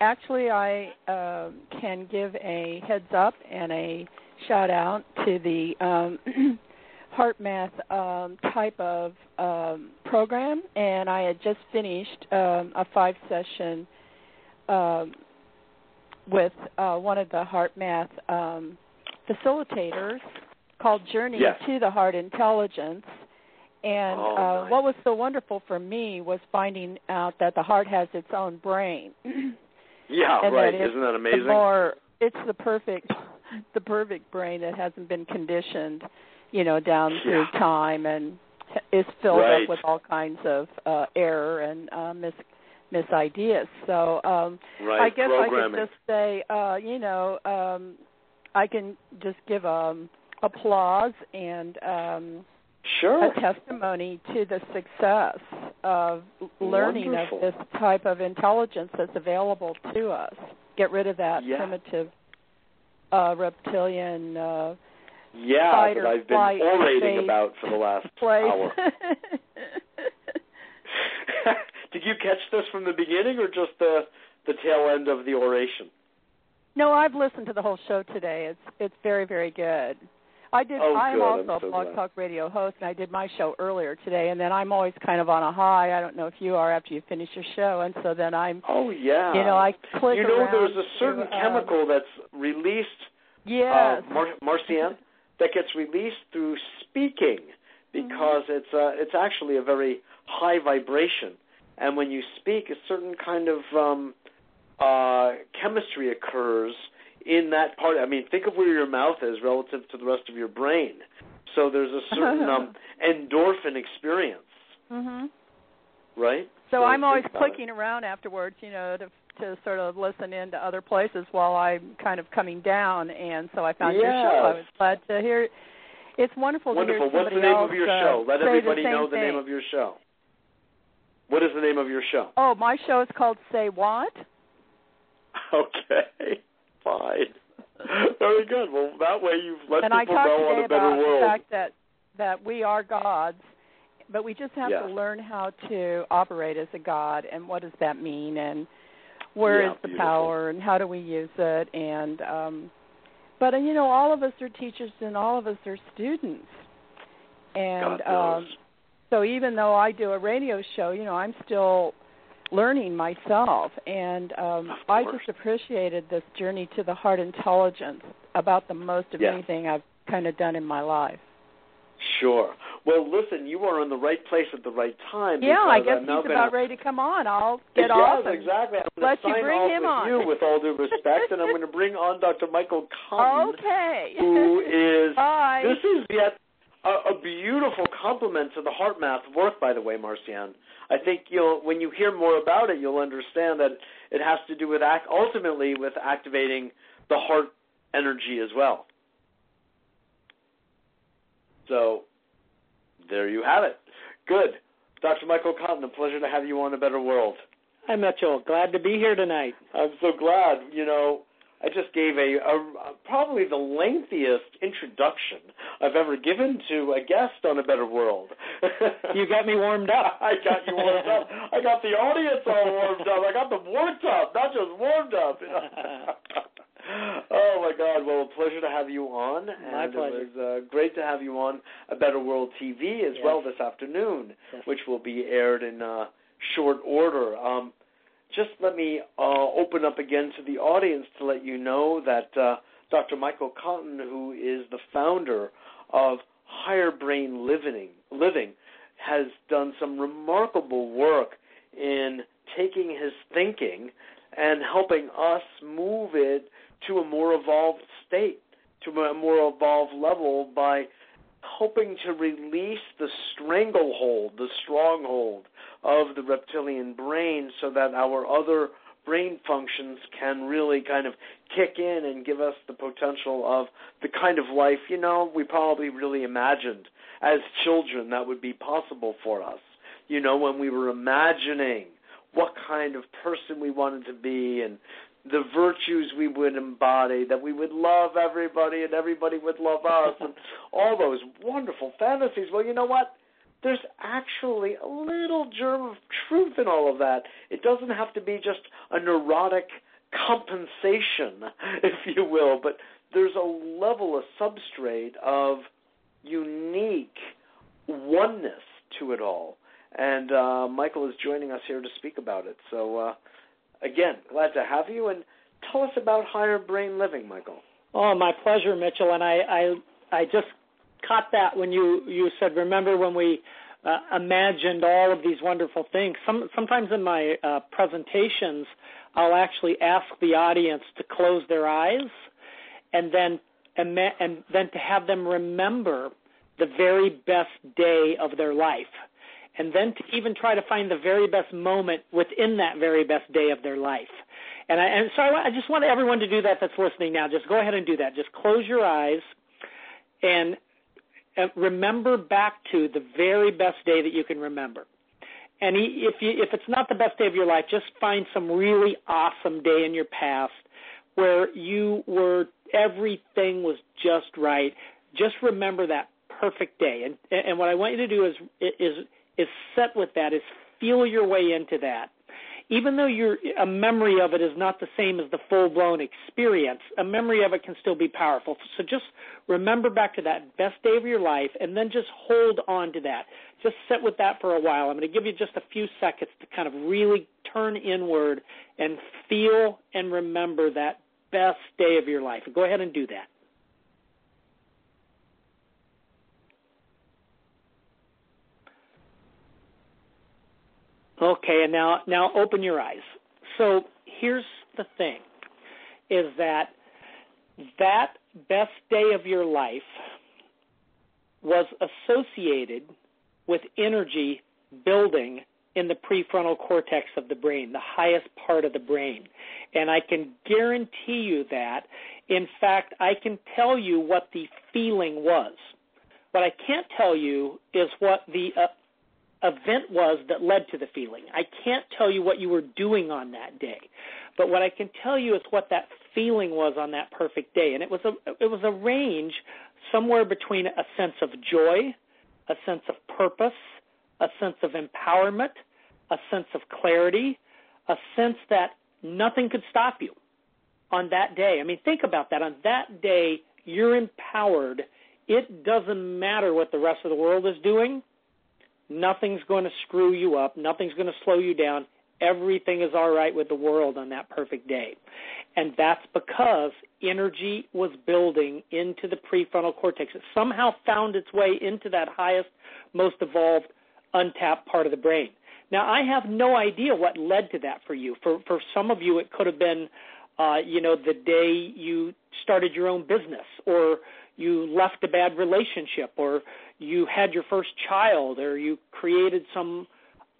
[SPEAKER 3] Actually, I um can give a heads up and a shout out to the um, heart math um, type of um, program, and I had just finished um, a five session um, with uh, one of the heart math um, facilitators called Journey
[SPEAKER 2] Yes.
[SPEAKER 3] to the Heart Intelligence. And
[SPEAKER 2] Oh,
[SPEAKER 3] uh,
[SPEAKER 2] nice.
[SPEAKER 3] what was so wonderful for me was finding out that the heart has its own brain.
[SPEAKER 2] Yeah,
[SPEAKER 3] and
[SPEAKER 2] right. Isn't that amazing?
[SPEAKER 3] the more it's the perfect the perfect brain that hasn't been conditioned you know down through
[SPEAKER 2] Yeah.
[SPEAKER 3] time and is filled
[SPEAKER 2] Right.
[SPEAKER 3] up with all kinds of uh error and uh mis mis ideas so um
[SPEAKER 2] right.
[SPEAKER 3] i guess i could just say uh you know um i can just give um applause and um
[SPEAKER 2] sure.
[SPEAKER 3] a testimony to the success of learning
[SPEAKER 2] Wonderful.
[SPEAKER 3] of this type of intelligence that's available to us. Get rid of that
[SPEAKER 2] Yeah.
[SPEAKER 3] primitive uh, reptilian uh,
[SPEAKER 2] yeah,
[SPEAKER 3] fight
[SPEAKER 2] that I've been
[SPEAKER 3] flight
[SPEAKER 2] orating about for the last
[SPEAKER 3] place.
[SPEAKER 2] hour. Did you catch this from the beginning, or just the the tail end of the oration?
[SPEAKER 3] no, I've listened to the whole show today. It's it's very very good. I did.
[SPEAKER 2] Oh,
[SPEAKER 3] I'm
[SPEAKER 2] good.
[SPEAKER 3] also
[SPEAKER 2] I'm so
[SPEAKER 3] a Blog
[SPEAKER 2] glad.
[SPEAKER 3] Talk Radio host, and I did my show earlier today. And then I'm always kind of on a high. I don't know if you are after you finish your show, and so then I'm,
[SPEAKER 2] Oh yeah.
[SPEAKER 3] you know, I click
[SPEAKER 2] you know, there's a certain
[SPEAKER 3] to, um,
[SPEAKER 2] chemical that's released,
[SPEAKER 3] Yes.
[SPEAKER 2] uh, Mar- Marcian, that gets released through speaking because
[SPEAKER 3] Mm-hmm.
[SPEAKER 2] it's uh, it's actually a very high vibration, and when you speak, a certain kind of um, uh, chemistry occurs in that part. I mean, think of where your mouth is relative to the rest of your brain. So there's a certain um, endorphin experience,
[SPEAKER 3] Mhm.
[SPEAKER 2] right?
[SPEAKER 3] So I'm always
[SPEAKER 2] about it.
[SPEAKER 3] clicking around afterwards, you know, to to sort of listen in to other places while I'm kind of coming down, and so I found your show. I
[SPEAKER 2] Yes.
[SPEAKER 3] was glad to hear. It's wonderful,
[SPEAKER 2] Wonderful.
[SPEAKER 3] to hear
[SPEAKER 2] What's the name of your
[SPEAKER 3] uh,
[SPEAKER 2] show? Let
[SPEAKER 3] say the
[SPEAKER 2] everybody know the name of your show. What is the name of your show?
[SPEAKER 3] Oh, my show is called Say What?
[SPEAKER 2] Okay, fine. Very good. Well, that way you've let
[SPEAKER 3] and I
[SPEAKER 2] people know on a better
[SPEAKER 3] about
[SPEAKER 2] world.
[SPEAKER 3] the fact that that we are gods, but we just have
[SPEAKER 2] Yes.
[SPEAKER 3] to learn how to operate as a god, and what does that mean, and where is
[SPEAKER 2] Yeah,
[SPEAKER 3] the
[SPEAKER 2] beautiful.
[SPEAKER 3] power, and how do we use it, and um, but uh, you know, all of us are teachers, and all of us are students, and um, so even though I do a radio show, you know, I'm still learning myself and um I just appreciated this journey to the heart intelligence about the most of
[SPEAKER 2] Yeah.
[SPEAKER 3] anything I've kind of done in my life.
[SPEAKER 2] Sure. Well, listen, you are in the right place at the right time.
[SPEAKER 3] Yeah, I guess
[SPEAKER 2] I'm
[SPEAKER 3] he's about ready to come on. I'll get
[SPEAKER 2] yes,
[SPEAKER 3] off and
[SPEAKER 2] exactly. I'm going
[SPEAKER 3] you
[SPEAKER 2] to sign
[SPEAKER 3] bring
[SPEAKER 2] off
[SPEAKER 3] him
[SPEAKER 2] with
[SPEAKER 3] on.
[SPEAKER 2] you with all due respect, and I'm going to bring on Dr. Michael Cotton,
[SPEAKER 3] Okay.
[SPEAKER 2] who is
[SPEAKER 3] Bye.
[SPEAKER 2] This is yet a, a beautiful complement to the heart math work, by the way, Marcian. I think you'll, when you hear more about it, you'll understand that it has to do with act, ultimately with activating the heart energy as well. So, there you have it. Good. Dr. Michael Cotton, a pleasure to have you on A Better World.
[SPEAKER 4] Hi, Mitchell. Glad to be here tonight.
[SPEAKER 2] I'm so glad. You know, I just gave a, a probably the lengthiest introduction I've ever given to a guest on A Better World.
[SPEAKER 4] You got me warmed up.
[SPEAKER 2] I got you warmed up. I got the audience all warmed up. I got them warmed up, not just warmed up. oh my God! Well, a pleasure to have you on,
[SPEAKER 4] My
[SPEAKER 2] and
[SPEAKER 4] pleasure.
[SPEAKER 2] it was uh, great to have you on A Better World TV as
[SPEAKER 4] Yes.
[SPEAKER 2] well this afternoon,
[SPEAKER 4] Yes.
[SPEAKER 2] which will be aired in uh, short order. Um, just let me uh, open up again to the audience to let you know that uh, Dr. Michael Cotton, who is the founder of Higher Brain Living, Living has done some remarkable work in taking his thinking and helping us move it to a more evolved state, to a more evolved level by helping to release the stranglehold, the stronghold of the reptilian brain so that our other brain functions can really kind of kick in and give us the potential of the kind of life, you know, we probably really imagined as children that would be possible for us. You know, when we were imagining what kind of person we wanted to be and the virtues we would embody, that we would love everybody and everybody would love us, and all those wonderful fantasies. Well, you know what? There's actually a little germ of truth in all of that. It doesn't have to be just a neurotic compensation, if you will, but there's a level, a substrate of unique oneness to it all. And uh, Michael is joining us here to speak about it. So, uh, again, glad to have you. And tell us about higher brain living, Michael.
[SPEAKER 4] Oh, my pleasure, Mitchell. And I, I, I just caught that when you you said, remember when we uh, imagined all of these wonderful things. Some sometimes in my uh, presentations, I'll actually ask the audience to close their eyes, and then and, and then to have them remember the very best day of their life and then to even try to find the very best moment within that very best day of their life. And, I, and so I, I just want everyone to do that that's listening now. Just go ahead and do that. Just close your eyes and remember back to the very best day that you can remember. And if you, if it's not the best day of your life, just find some really awesome day in your past where you were everything was just right. Just remember that perfect day. And and what I want you to do is is is set with that, is feel your way into that. Even though your a memory of it is not the same as the full blown experience, a memory of it can still be powerful. So just remember back to that best day of your life and then just hold on to that. Just sit with that for a while. I'm going to give you just a few seconds to kind of really turn inward and feel and remember that best day of your life. Go ahead and do that. Okay, and now now open your eyes. So here's the thing is that that best day of your life was associated with energy building in the prefrontal cortex of the brain, the highest part of the brain. And I can guarantee you that. In fact, I can tell you what the feeling was. What I can't tell you is what the uh, event was that led to the feeling. I can't tell you what you were doing on that day, but what I can tell you is what that feeling was on that perfect day, and it was a it was a range somewhere between a sense of joy, a sense of purpose, a sense of empowerment, a sense of clarity, a sense that nothing could stop you on that day. I mean, think about that. On that day, you're empowered. It doesn't matter what the rest of the world is doing Nothing's going to screw you up. Nothing's going to slow you down. Everything is all right with the world on that perfect day. And that's because energy was building into the prefrontal cortex. It somehow found its way into that highest, most evolved, untapped part of the brain. Now, I have no idea what led to that for you. For for some of you, it could have been, uh, you know, the day you started your own business, or you left a bad relationship, or you had your first child or you created some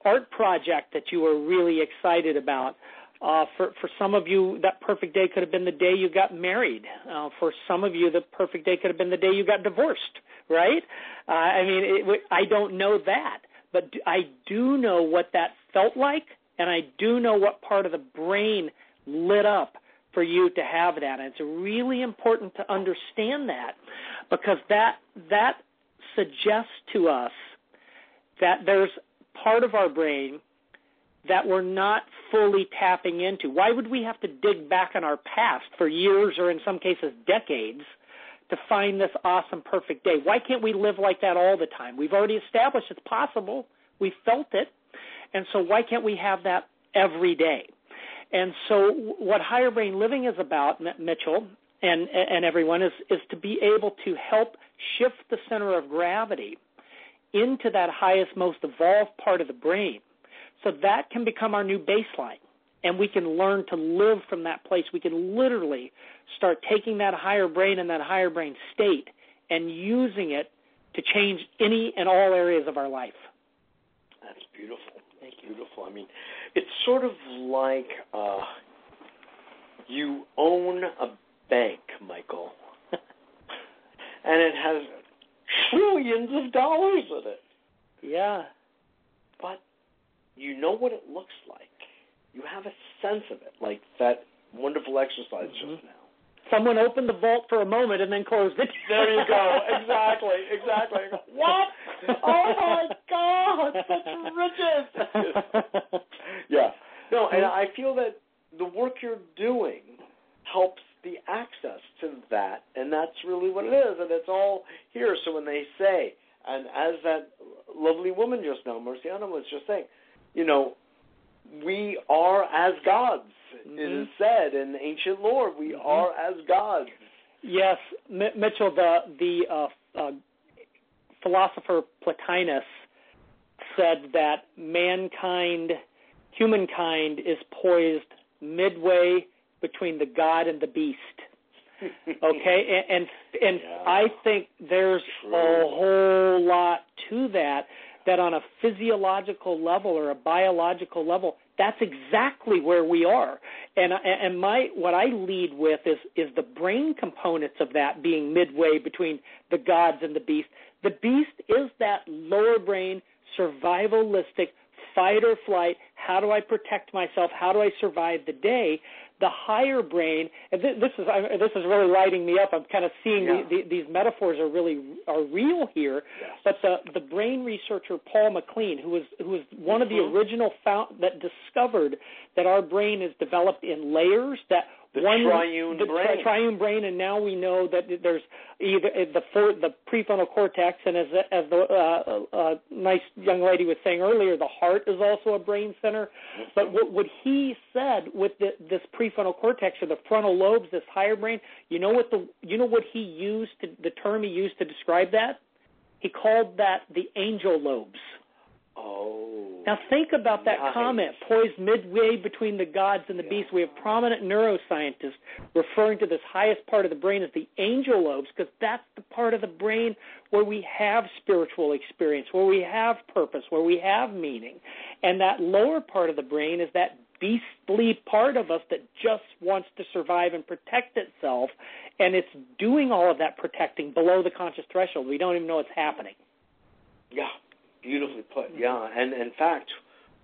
[SPEAKER 4] art project that you were really excited about. Uh, for for some of you, that perfect day could have been the day you got married. Uh, for some of you, the perfect day could have been the day you got divorced. Right? Uh, I mean, it, I don't know that, but I do know what that felt like, and I do know what part of the brain lit up for you to have that. And it's really important to understand that because that that suggests to us that there's part of our brain that we're not fully tapping into. Why would we have to dig back in our past for years or in some cases decades to find this awesome perfect day? Why can't we live like that all the time? We've already established it's possible. We felt it. And so why can't we have that every day? And so what higher brain living is about, Mitchell, and and everyone is is to be able to help shift the center of gravity into that highest, most evolved part of the brain. So that can become our new baseline. And we can learn to live from that place. We can literally start taking that higher brain and that higher brain state and using it to change any and all areas of our life.
[SPEAKER 2] That's beautiful. Thank you. Beautiful. I mean, it's sort of like uh, you own a bank, Michael, and it has trillions of dollars in it.
[SPEAKER 4] Yeah.
[SPEAKER 2] But you know what it looks like. You have a sense of it, like that wonderful exercise mm-hmm. just now.
[SPEAKER 4] Someone opened the vault for a moment and then closed it.
[SPEAKER 2] There you go. exactly. Exactly. What? Oh my God! Such riches. yeah. No, and I feel that the work you're doing helps the access to that, and that's really what it is, and it's all here. So when they say, and as that lovely woman just now, Marciana was just saying, you know, we are as gods. Mm-hmm. It is said in ancient lore, we mm-hmm. are as gods.
[SPEAKER 4] Yes, M- Mitchell, the the uh, uh, philosopher Plotinus said that mankind, humankind, is poised midway between the God and the beast. okay, and and, and yeah. I think there's True. a whole lot to that. That on a physiological level or a biological level, that's exactly where we are. And and my what I lead with is is the brain components of that being midway between the gods and the beast. The beast is that lower brain survivalistic fight or flight. How do I protect myself? How do I survive the day? The higher brain, and th- this is I, this is really lighting me up. I'm kind of seeing yeah. the, the, these metaphors are really are real here.
[SPEAKER 2] Yes.
[SPEAKER 4] But the the brain researcher Paul MacLean, who was who was one mm-hmm. of the mm-hmm. original found, that discovered that our brain is developed in layers that
[SPEAKER 2] the
[SPEAKER 4] one
[SPEAKER 2] triune
[SPEAKER 4] the
[SPEAKER 2] brain.
[SPEAKER 4] triune brain, and now we know that there's either the for, the prefrontal cortex, and as as the uh, uh, nice young lady was saying earlier, the heart is also a brain center. But what, what he said with the, this prefrontal cortex or the frontal lobes, this higher brain, you know what the you know what he used to, the term he used to describe that? He called that the angel lobes.
[SPEAKER 2] Oh.
[SPEAKER 4] Now think about that
[SPEAKER 2] nice.
[SPEAKER 4] comment, poised midway between the gods and the yeah. beasts. We have prominent neuroscientists referring to this highest part of the brain as the angel lobes because that's the part of the brain where we have spiritual experience, where we have purpose, where we have meaning. And that lower part of the brain is that beastly part of us that just wants to survive and protect itself. And it's doing all of that protecting below the conscious threshold. We don't even know it's happening.
[SPEAKER 2] Yeah. Beautifully put. Yeah, and in fact,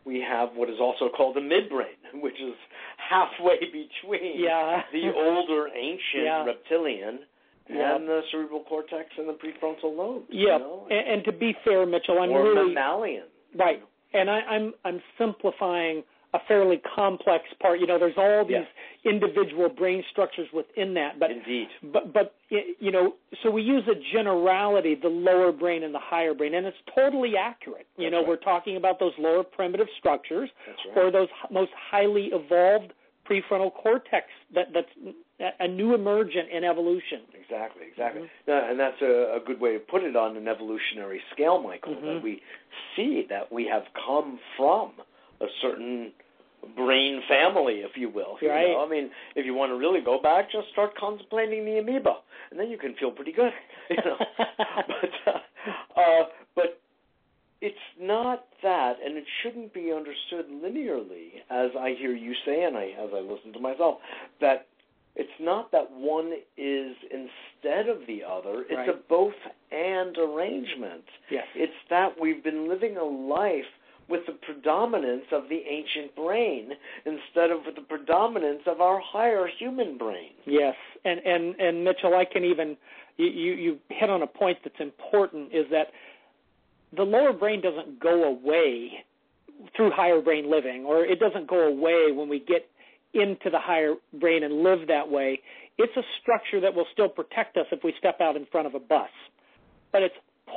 [SPEAKER 2] we have what is also called the midbrain, which is halfway between
[SPEAKER 4] yeah.
[SPEAKER 2] the older ancient
[SPEAKER 4] yeah.
[SPEAKER 2] reptilian and the cerebral cortex and the prefrontal lobes.
[SPEAKER 4] Yeah,
[SPEAKER 2] you know?
[SPEAKER 4] and, and to be fair, Mitchell, I'm
[SPEAKER 2] or
[SPEAKER 4] really
[SPEAKER 2] mammalian.
[SPEAKER 4] Right, and I, I'm I'm simplifying a fairly complex part. You know, there's all these
[SPEAKER 2] yes.
[SPEAKER 4] individual brain structures within that. But
[SPEAKER 2] indeed,
[SPEAKER 4] but but you know, so we use a generality, the lower brain and the higher brain, and it's totally accurate. You
[SPEAKER 2] That's
[SPEAKER 4] know,
[SPEAKER 2] right.
[SPEAKER 4] we're talking about those lower primitive structures
[SPEAKER 2] right.
[SPEAKER 4] or those most highly evolved prefrontal cortex that that's a new emergent in evolution.
[SPEAKER 2] Exactly, exactly.
[SPEAKER 4] Mm-hmm.
[SPEAKER 2] and that's a, a, good way to put it on an evolutionary scale, Michael.
[SPEAKER 4] Mm-hmm.
[SPEAKER 2] That we see that we have come from a certain brain family, if you will.
[SPEAKER 4] Right.
[SPEAKER 2] Know? I mean, if you want to really go back, just start contemplating the amoeba, and then you can feel pretty good. You know, but uh, uh, but it's not that, and it shouldn't be understood linearly, as I hear you say, and I as I listen to myself, that it's not that one is instead of the other. It's
[SPEAKER 4] right.
[SPEAKER 2] a both and arrangement.
[SPEAKER 4] Yes.
[SPEAKER 2] It's that we've been living a life with the predominance of the ancient brain instead of with the predominance of our higher human brain.
[SPEAKER 4] Yes, and and and Mitchell, I can even you you hit on a point that's important is that the lower brain doesn't go away through higher brain living, or it doesn't go away when we get into the higher brain and live that way. It's a structure that will still protect us if we step out in front of a bus, but it's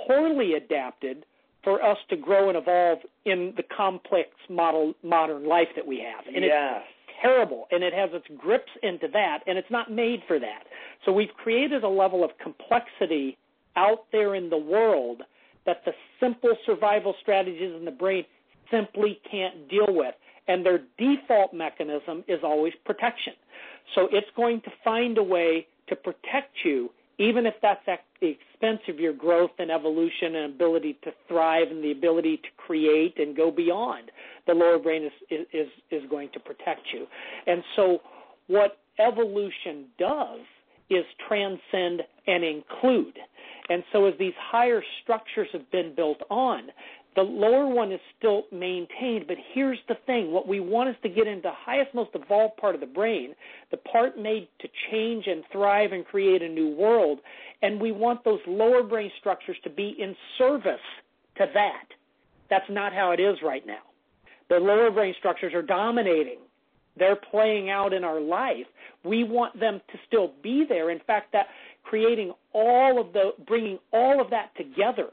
[SPEAKER 4] poorly adapted for us to grow and evolve in the complex model modern life that we have. And
[SPEAKER 2] yes.
[SPEAKER 4] it's terrible and it has its grips into that and it's not made for that. So we've created a level of complexity out there in the world that the simple survival strategies in the brain simply can't deal with. And their default mechanism is always protection. So it's going to find a way to protect you, even if that's at the expense of your growth and evolution and ability to thrive and the ability to create and go beyond. The lower brain is, is, is going to protect you. And so what evolution does is transcend and include. And so as these higher structures have been built on, the lower one is still maintained, but here's the thing. What we want is to get into the highest, most evolved part of the brain, the part made to change and thrive and create a new world. And we want those lower brain structures to be in service to that. That's not how it is right now. The lower brain structures are dominating. They're playing out in our life. We want them to still be there. In fact, that creating all of the, bringing all of that together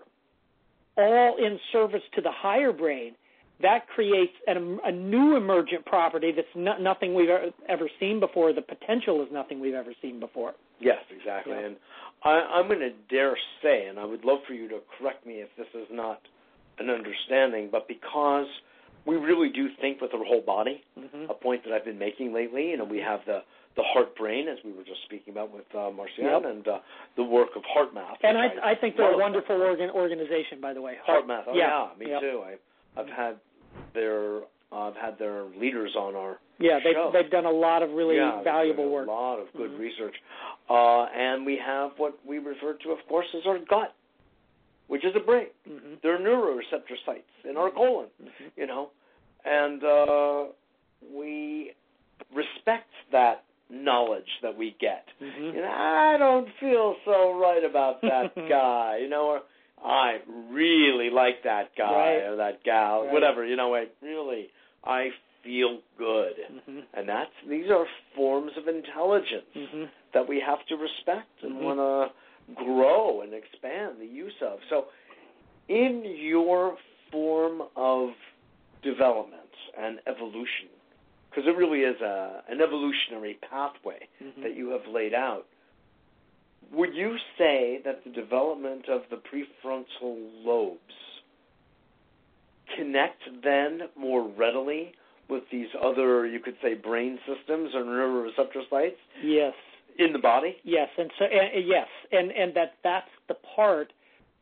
[SPEAKER 4] all in service to the higher brain, that creates an, a new emergent property that's not, nothing we've ever seen before. The potential is nothing we've ever seen before.
[SPEAKER 2] Yes, exactly. Yeah. And I, I'm going to dare say, and I would love for you to correct me if this is not an understanding, but because we really do think with our whole body,
[SPEAKER 4] mm-hmm.
[SPEAKER 2] a point that I've been making lately, you know, we have the the heart brain, as we were just speaking about with uh, Marcian,
[SPEAKER 4] yep.
[SPEAKER 2] and uh, the work of HeartMath.
[SPEAKER 4] And I, I, I think they're a wonderful organ, organization, by the way.
[SPEAKER 2] HeartMath, oh
[SPEAKER 4] yeah,
[SPEAKER 2] yeah me
[SPEAKER 4] yep.
[SPEAKER 2] too. I, I've had their I've had their leaders on our
[SPEAKER 4] yeah they've
[SPEAKER 2] show.
[SPEAKER 4] they've done a lot of really
[SPEAKER 2] yeah,
[SPEAKER 4] valuable work.
[SPEAKER 2] A lot of good
[SPEAKER 4] mm-hmm.
[SPEAKER 2] research, uh, and we have what we refer to, of course, as our gut, which is a brain.
[SPEAKER 4] Mm-hmm.
[SPEAKER 2] There are neuroreceptor sites in our colon,
[SPEAKER 4] mm-hmm.
[SPEAKER 2] you know, and uh, we respect that knowledge that we get.
[SPEAKER 4] Mm-hmm.
[SPEAKER 2] You know, I don't feel so right about that guy, you know, or I really like that guy
[SPEAKER 4] right.
[SPEAKER 2] or that gal,
[SPEAKER 4] right.
[SPEAKER 2] whatever, you know, I really I feel good.
[SPEAKER 4] Mm-hmm.
[SPEAKER 2] And that's these are forms of intelligence
[SPEAKER 4] mm-hmm.
[SPEAKER 2] that we have to respect and
[SPEAKER 4] Mm-hmm.
[SPEAKER 2] want to grow and expand the use of. So in your form of development and evolution, because it really is a, an evolutionary pathway
[SPEAKER 4] mm-hmm.
[SPEAKER 2] that you have laid out. Would you say that the development of the prefrontal lobes connect then more readily with these other, you could say, brain systems or neuroreceptor sites?
[SPEAKER 4] Yes.
[SPEAKER 2] In the body?
[SPEAKER 4] Yes, and so uh, yes, and and that that's the part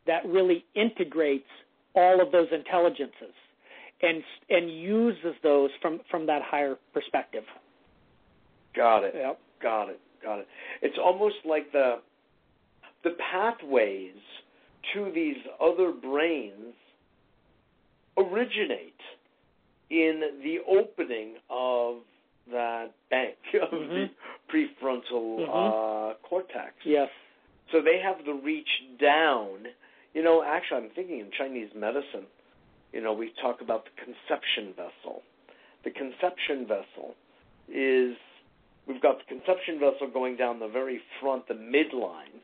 [SPEAKER 4] that really integrates all of those intelligences and and uses those from from that higher perspective.
[SPEAKER 2] Got it.
[SPEAKER 4] Yep.
[SPEAKER 2] Got it. Got it. It's almost like the the pathways to these other brains originate in the opening of that bank of
[SPEAKER 4] mm-hmm.
[SPEAKER 2] the prefrontal
[SPEAKER 4] mm-hmm.
[SPEAKER 2] uh, cortex.
[SPEAKER 4] Yes.
[SPEAKER 2] So they have the reach down. You know, actually, I'm thinking in Chinese medicine you know, we talk about the conception vessel. The conception vessel is we've got the conception vessel going down the very front, the midline,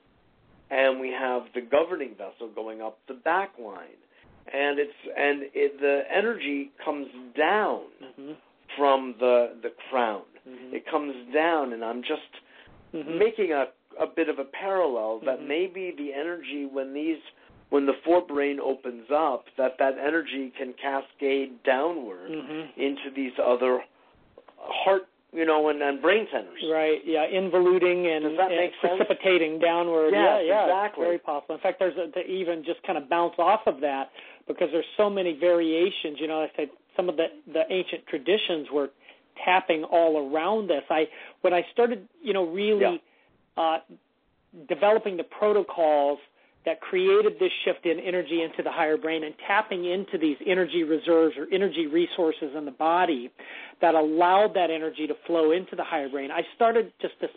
[SPEAKER 2] and we have the governing vessel going up the back line. And it's and it, the energy comes down
[SPEAKER 4] mm-hmm.
[SPEAKER 2] from the the crown.
[SPEAKER 4] Mm-hmm.
[SPEAKER 2] It comes down, and I'm just
[SPEAKER 4] mm-hmm.
[SPEAKER 2] making a a bit of a parallel that
[SPEAKER 4] Mhm.
[SPEAKER 2] maybe the energy when these when the forebrain opens up, that that energy can cascade downward
[SPEAKER 4] Mm-hmm.
[SPEAKER 2] into these other heart, you know, and, and brain centers.
[SPEAKER 4] Right. Yeah. Involuting and, and
[SPEAKER 2] make sense?
[SPEAKER 4] precipitating downward.
[SPEAKER 2] Yes,
[SPEAKER 4] yeah. Yeah.
[SPEAKER 2] exactly.
[SPEAKER 4] Very possible. In fact, there's a, to even just kind of bounce off of that because there's so many variations. You know, I said some of the the ancient traditions were tapping all around this. I when I started, you know, really uh, developing the protocols that created this shift in energy into the higher brain and tapping into these energy reserves or energy resources in the body that allowed that energy to flow into the higher brain. I started just this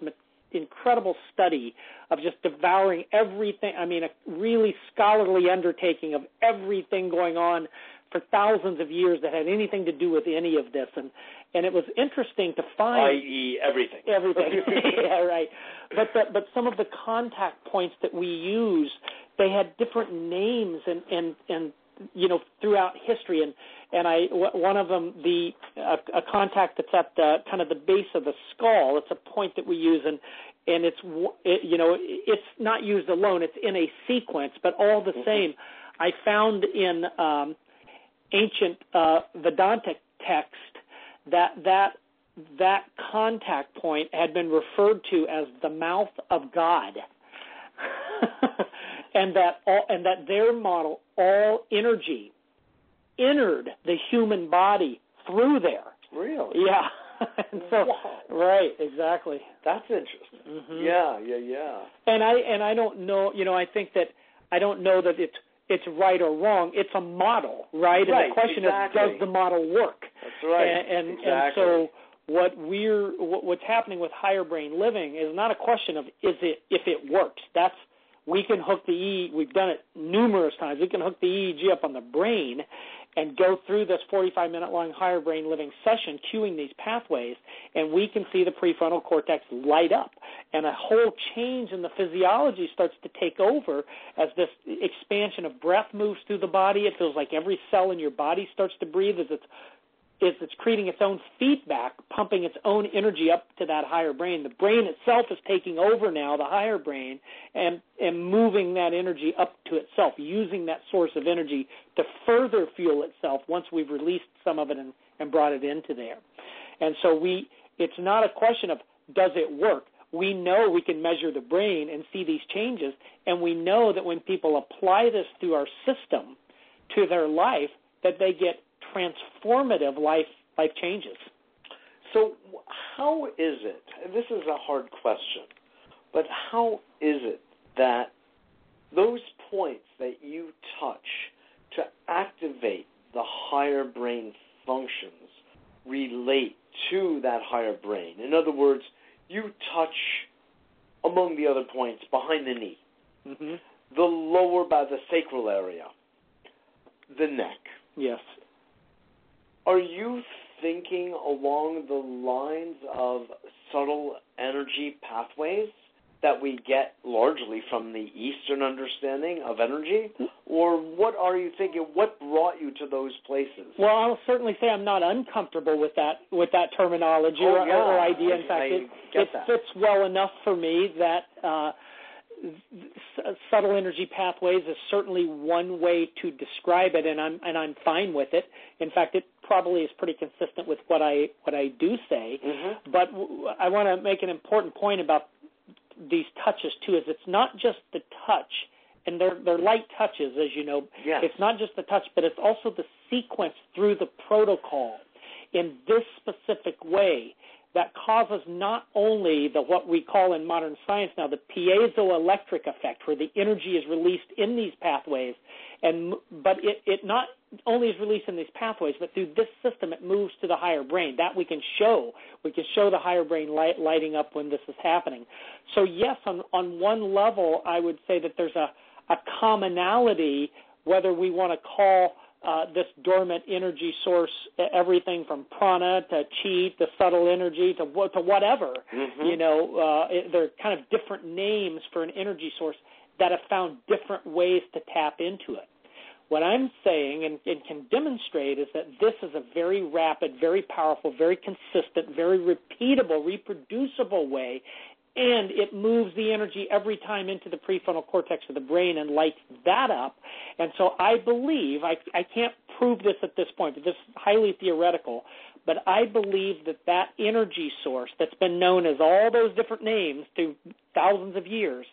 [SPEAKER 4] incredible study of just devouring everything. I mean, a really scholarly undertaking of everything going on for thousands of years that had anything to do with any of this, and and it was interesting to find
[SPEAKER 2] i.e., everything.
[SPEAKER 4] everything. yeah, right. But the, but some of the contact points that we use, they had different names and and and you know throughout history and and I one of them the a, a contact that's at the kind of the base of the skull. It's a point that we use and and it's it, you know it's not used alone. It's in a sequence, but all the
[SPEAKER 2] Mm-hmm.
[SPEAKER 4] same. I found in um, ancient uh, Vedanta text that that that contact point had been referred to as the mouth of God. and that all and that their model all energy entered the human body through there.
[SPEAKER 2] Really?
[SPEAKER 4] Yeah. and so
[SPEAKER 2] Wow.
[SPEAKER 4] right, exactly.
[SPEAKER 2] That's interesting.
[SPEAKER 4] Mhm.
[SPEAKER 2] Yeah, yeah, yeah.
[SPEAKER 4] And I and I don't know, you know, I think that I don't know that it's it's right or wrong. It's a model, right? And
[SPEAKER 2] Right,
[SPEAKER 4] the question
[SPEAKER 2] exactly.
[SPEAKER 4] is, does the model work?
[SPEAKER 2] That's right.
[SPEAKER 4] And and,
[SPEAKER 2] exactly.
[SPEAKER 4] and so what we're what, what's happening with higher brain living is not a question of is it if it works. That's we can hook the E. We've done it numerous times. We can hook the EEG up on the brain and go through this 45 minute long higher brain living session, cueing these pathways, and we can see the prefrontal cortex light up. And a whole change in the physiology starts to take over as this expansion of breath moves through the body. It feels like every cell in your body starts to breathe as it's is it's creating its own feedback, pumping its own energy up to that higher brain. The brain itself is taking over now, the higher brain, and, and moving that energy up to itself, using that source of energy to further fuel itself once we've released some of it and, and brought it into there. And so we it's not a question of does it work? We know we can measure the brain and see these changes, and we know that when people apply this through our system to their life, that they get transformative life life changes.
[SPEAKER 2] So, how is it? and This is a hard question, but how is it that those points that you touch to activate the higher brain functions relate to that higher brain? In other words, you touch among the other points behind the knee,
[SPEAKER 4] Mm-hmm.
[SPEAKER 2] the lower by the sacral area, the neck.
[SPEAKER 4] Yes.
[SPEAKER 2] Are you thinking along the lines of subtle energy pathways that we get largely from the Eastern understanding of energy? Or what are you thinking? What brought you to those places?
[SPEAKER 4] Well, I'll certainly say I'm not uncomfortable with that with that terminology
[SPEAKER 2] Oh,
[SPEAKER 4] or,
[SPEAKER 2] yeah.
[SPEAKER 4] or idea. In
[SPEAKER 2] I-
[SPEAKER 4] fact,
[SPEAKER 2] I
[SPEAKER 4] it, it fits well enough for me that uh, subtle energy pathways is certainly one way to describe it, and I'm and I'm fine with it. In fact, it probably is pretty consistent with what I what I do say.
[SPEAKER 2] Mhm.
[SPEAKER 4] But w- I want to make an important point about these touches too. Is it's not just the touch, and they're they're light touches, as you know.
[SPEAKER 2] Yes.
[SPEAKER 4] It's not just the touch, but it's also the sequence through the protocol in this specific way that causes not only the what we call in modern science now the piezoelectric effect, where the energy is released in these pathways, and but it, it not only is released in these pathways, but through this system it moves to the higher brain. That we can show. We can show the higher brain light, lighting up when this is happening. So yes, on on one level, I would say that there's a a commonality, whether we want to call uh, this dormant energy source everything from prana to chi to subtle energy to to whatever.
[SPEAKER 2] Mhm.
[SPEAKER 4] You know, uh, it, they're kind of different names for an energy source that have found different ways to tap into it. What I'm saying and, and can demonstrate is that this is a very rapid, very powerful, very consistent, very repeatable, reproducible way, and it moves the energy every time into the prefrontal cortex of the brain and lights that up. And so I believe, I, I can't prove this at this point, but this is highly theoretical, but I believe that that energy source that's been known as all those different names through thousands of years,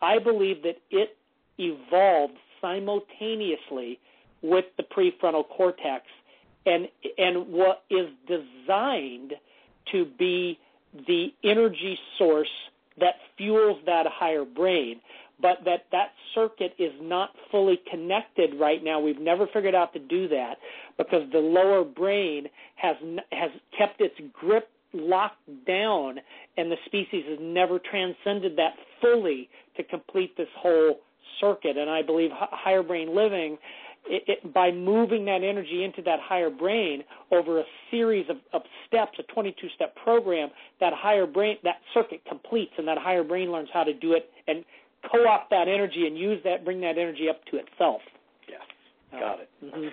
[SPEAKER 4] I believe that it evolved simultaneously with the prefrontal cortex and and what is designed to be the energy source that fuels that higher brain. But that that circuit is not fully connected right now. We've never figured out to do that because the lower brain has has kept its grip locked down and the species has never transcended that fully to complete this whole circuit and i believe higher brain living it, it, by moving that energy into that higher brain over a series of, of steps, a 22 step program, that higher brain, that circuit completes, and that higher brain learns how to do it and co opt that energy and use that, bring that energy up to itself.
[SPEAKER 2] Yes. Got it.
[SPEAKER 4] hmm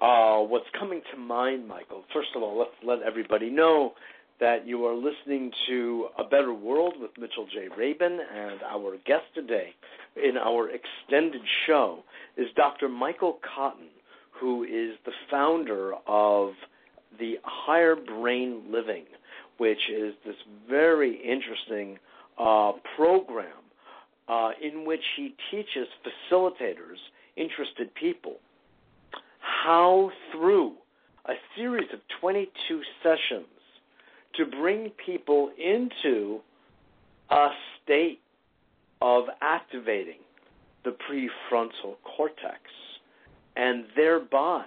[SPEAKER 2] Uh, what's coming to mind, Michael? First of all, let's let everybody know that you are listening to A Better World with Mitchell J. Rabin, and our guest today in our extended show is Dr. Michael Cotton, who is the founder of the Higher Brain Living, which is this very interesting uh, program uh, in which he teaches facilitators, interested people, how through a series of 22 sessions to bring people into a state of activating the prefrontal cortex and thereby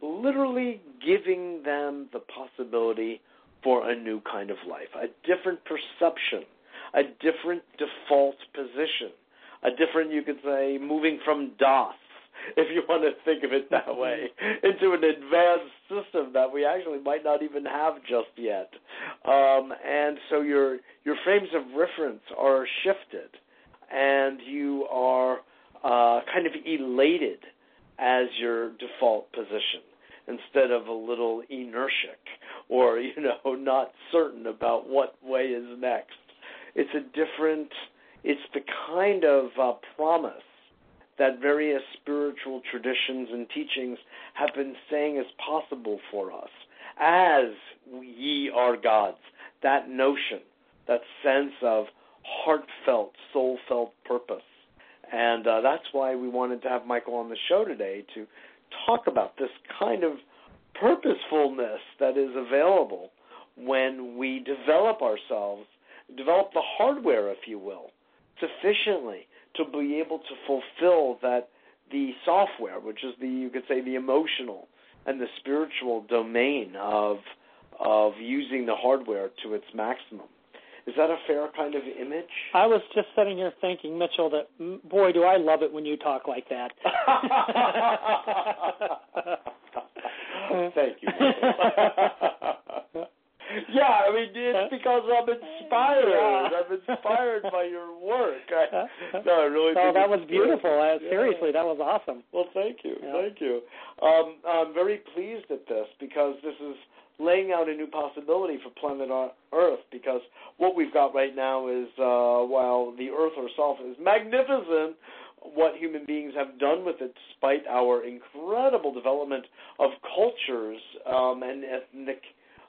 [SPEAKER 2] literally giving them the possibility for a new kind of life, a different perception, a different default position, a different, you could say, moving from DOS, if you want to think of it that way, into an advanced system that we actually might not even have just yet. Um, and so your your frames of reference are shifted, and you are uh, kind of elated as your default position instead of a little inertic or you know not certain about what way is next. It's a different. It's the kind of uh, promise that various spiritual traditions and teachings have been saying is possible for us as ye are gods. That notion, that sense of heartfelt, soul felt purpose. And uh, that's why we wanted to have Michael on the show today to talk about this kind of purposefulness that is available when we develop ourselves, develop the hardware, if you will, sufficiently to be able to fulfill that the software, which is the you could say the emotional and the spiritual domain of of using the hardware to its maximum. Is that a fair kind of image?
[SPEAKER 4] I was just sitting here thinking, Mitchell, that boy, do I love it when you talk like that.
[SPEAKER 2] Thank you. yeah, I mean it's because I'm inspired. I'm inspired by your work. I, no, I really.
[SPEAKER 4] Oh, that was beautiful. Yeah. Seriously, that was awesome.
[SPEAKER 2] Well, thank you, yeah. thank you. Um, I'm very pleased at this because this is laying out a new possibility for planet Earth. Because what we've got right now is, uh, while the Earth herself is magnificent, what human beings have done with it, despite our incredible development of cultures um, and ethnic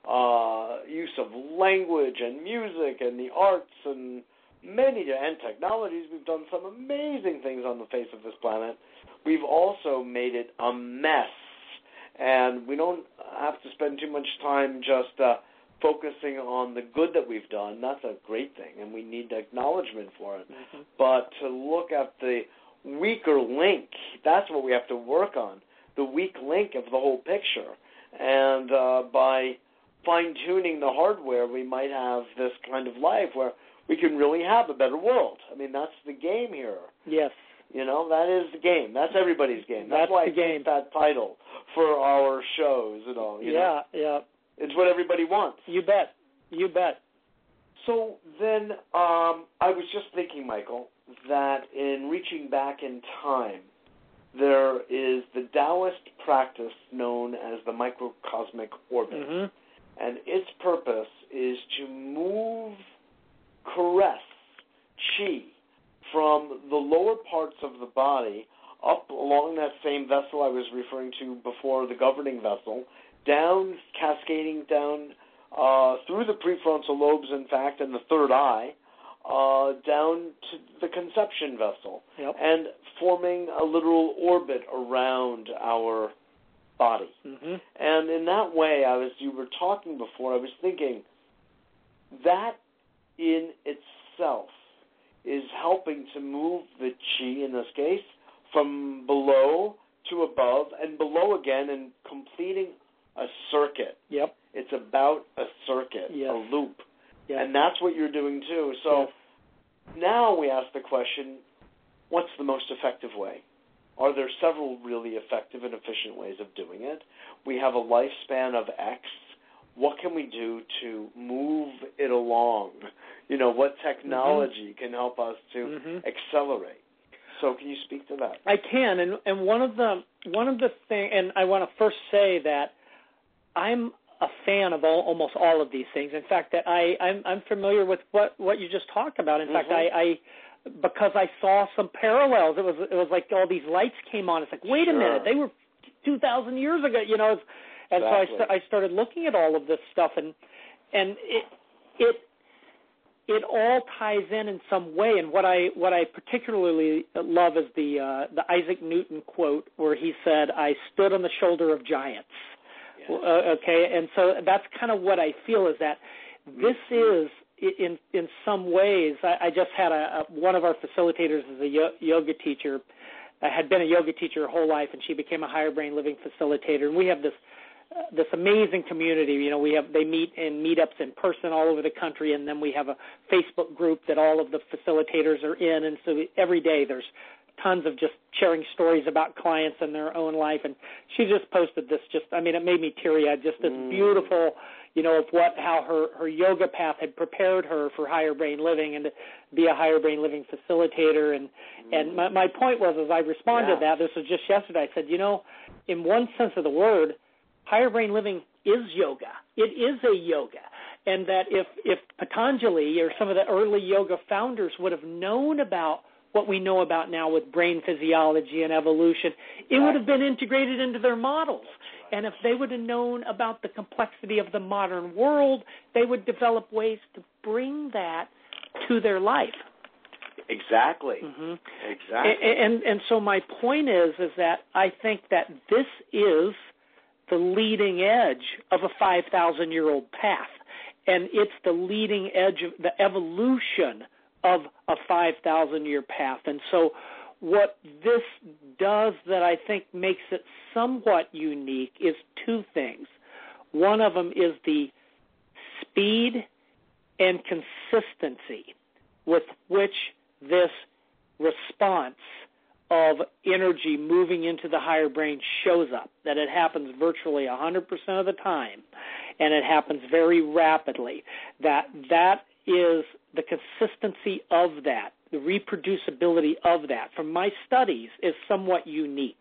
[SPEAKER 2] uh, use of language and music and the arts and many and technologies. We've done some amazing things on the face of this planet. We've also made it a mess, and we don't have to spend too much time just uh, focusing on the good that we've done. That's a great thing, and we need acknowledgement for it. Mm-hmm. But to look at the weaker link, that's what we have to work on. The weak link of the whole picture, and uh, by fine tuning the hardware, we might have this kind of life where we can really have a better world. I mean, that's the game here.
[SPEAKER 4] Yes.
[SPEAKER 2] You know, that is the game. That's everybody's game. That's,
[SPEAKER 4] that's
[SPEAKER 2] why
[SPEAKER 4] the
[SPEAKER 2] I
[SPEAKER 4] game.
[SPEAKER 2] that title for our shows and all. You
[SPEAKER 4] yeah,
[SPEAKER 2] know?
[SPEAKER 4] yeah.
[SPEAKER 2] It's what everybody wants.
[SPEAKER 4] You bet. You bet.
[SPEAKER 2] So then, um, I was just thinking, Michael, that in reaching back in time, there is the Taoist practice known as the microcosmic orbit.
[SPEAKER 4] Mm-hmm
[SPEAKER 2] and its purpose is to move, caress chi from the lower parts of the body up along that same vessel I was referring to before, the governing vessel, down, cascading down uh, through the prefrontal lobes, in fact, and the third eye, uh, down to the conception vessel,
[SPEAKER 4] yep.
[SPEAKER 2] and forming a literal orbit around our body.
[SPEAKER 4] Mm-hmm.
[SPEAKER 2] And in that way, I was you were talking before. I was thinking that in itself is helping to move the chi in this case from below to above and below again and completing a circuit.
[SPEAKER 4] Yep.
[SPEAKER 2] It's about a circuit,
[SPEAKER 4] yes.
[SPEAKER 2] a loop.
[SPEAKER 4] Yes.
[SPEAKER 2] And that's what you're doing too. So
[SPEAKER 4] yes.
[SPEAKER 2] now we ask the question, what's the most effective way? Are there several really effective and efficient ways of doing it? We have a lifespan of X. What can we do to move it along? You know, what technology
[SPEAKER 4] mm-hmm.
[SPEAKER 2] can help us to
[SPEAKER 4] mm-hmm.
[SPEAKER 2] accelerate? So, can you speak to that?
[SPEAKER 4] I can, and and one of the one of the thing, and I want to first say that I'm a fan of all, almost all of these things. In fact, that I I'm, I'm familiar with what what you just talked about. In
[SPEAKER 2] mm-hmm.
[SPEAKER 4] fact, I, I because I saw some parallels. It was it was like all these lights came on. It's like wait
[SPEAKER 2] sure.
[SPEAKER 4] a minute, they were two thousand years ago. You know, and
[SPEAKER 2] exactly.
[SPEAKER 4] so I, st- I started looking at all of this stuff, and and it it it all ties in in some way. And what I what I particularly love is the uh, the Isaac Newton quote where he said, "I stood on the shoulder of giants."
[SPEAKER 2] Yes.
[SPEAKER 4] Uh, okay, and so that's kind of what I feel is that this is in in some ways. I, I just had a, a one of our facilitators is a yo- yoga teacher. I had been a yoga teacher her whole life, and she became a higher brain living facilitator. And we have this this amazing community. You know, we have they meet in meetups in person all over the country, and then we have a Facebook group that all of the facilitators are in. And so every day there's tons of just sharing stories about clients and their own life. And she just posted this. Just I mean, it made me teary eyed. Just this
[SPEAKER 2] Mm.
[SPEAKER 4] beautiful, you know, of what how her her yoga path had prepared her for higher brain living and to be a higher brain living facilitator. And and my my point was as I responded
[SPEAKER 2] Yeah.
[SPEAKER 4] to that, this was just yesterday. I said, you know, in one sense of the word higher brain living is yoga. It is a yoga. And that if, if Patanjali or some of the early yoga founders would have known about what we know about now with brain physiology and evolution, it would have been integrated into their models. And if they would have known about the complexity of the modern world, they would develop ways to bring that to their life.
[SPEAKER 2] Exactly.
[SPEAKER 4] Mm-hmm.
[SPEAKER 2] Exactly.
[SPEAKER 4] And, and and so my point is is that I think that this is the leading edge of a 5,000 year old path. And it's the leading edge of the evolution of a 5,000 year path. And so, what this does that I think makes it somewhat unique is two things. One of them is the speed and consistency with which this response of energy moving into the higher brain shows up, that it happens virtually 100% of the time, and it happens very rapidly, that that is the consistency of that, the reproducibility of that, from my studies, is somewhat unique.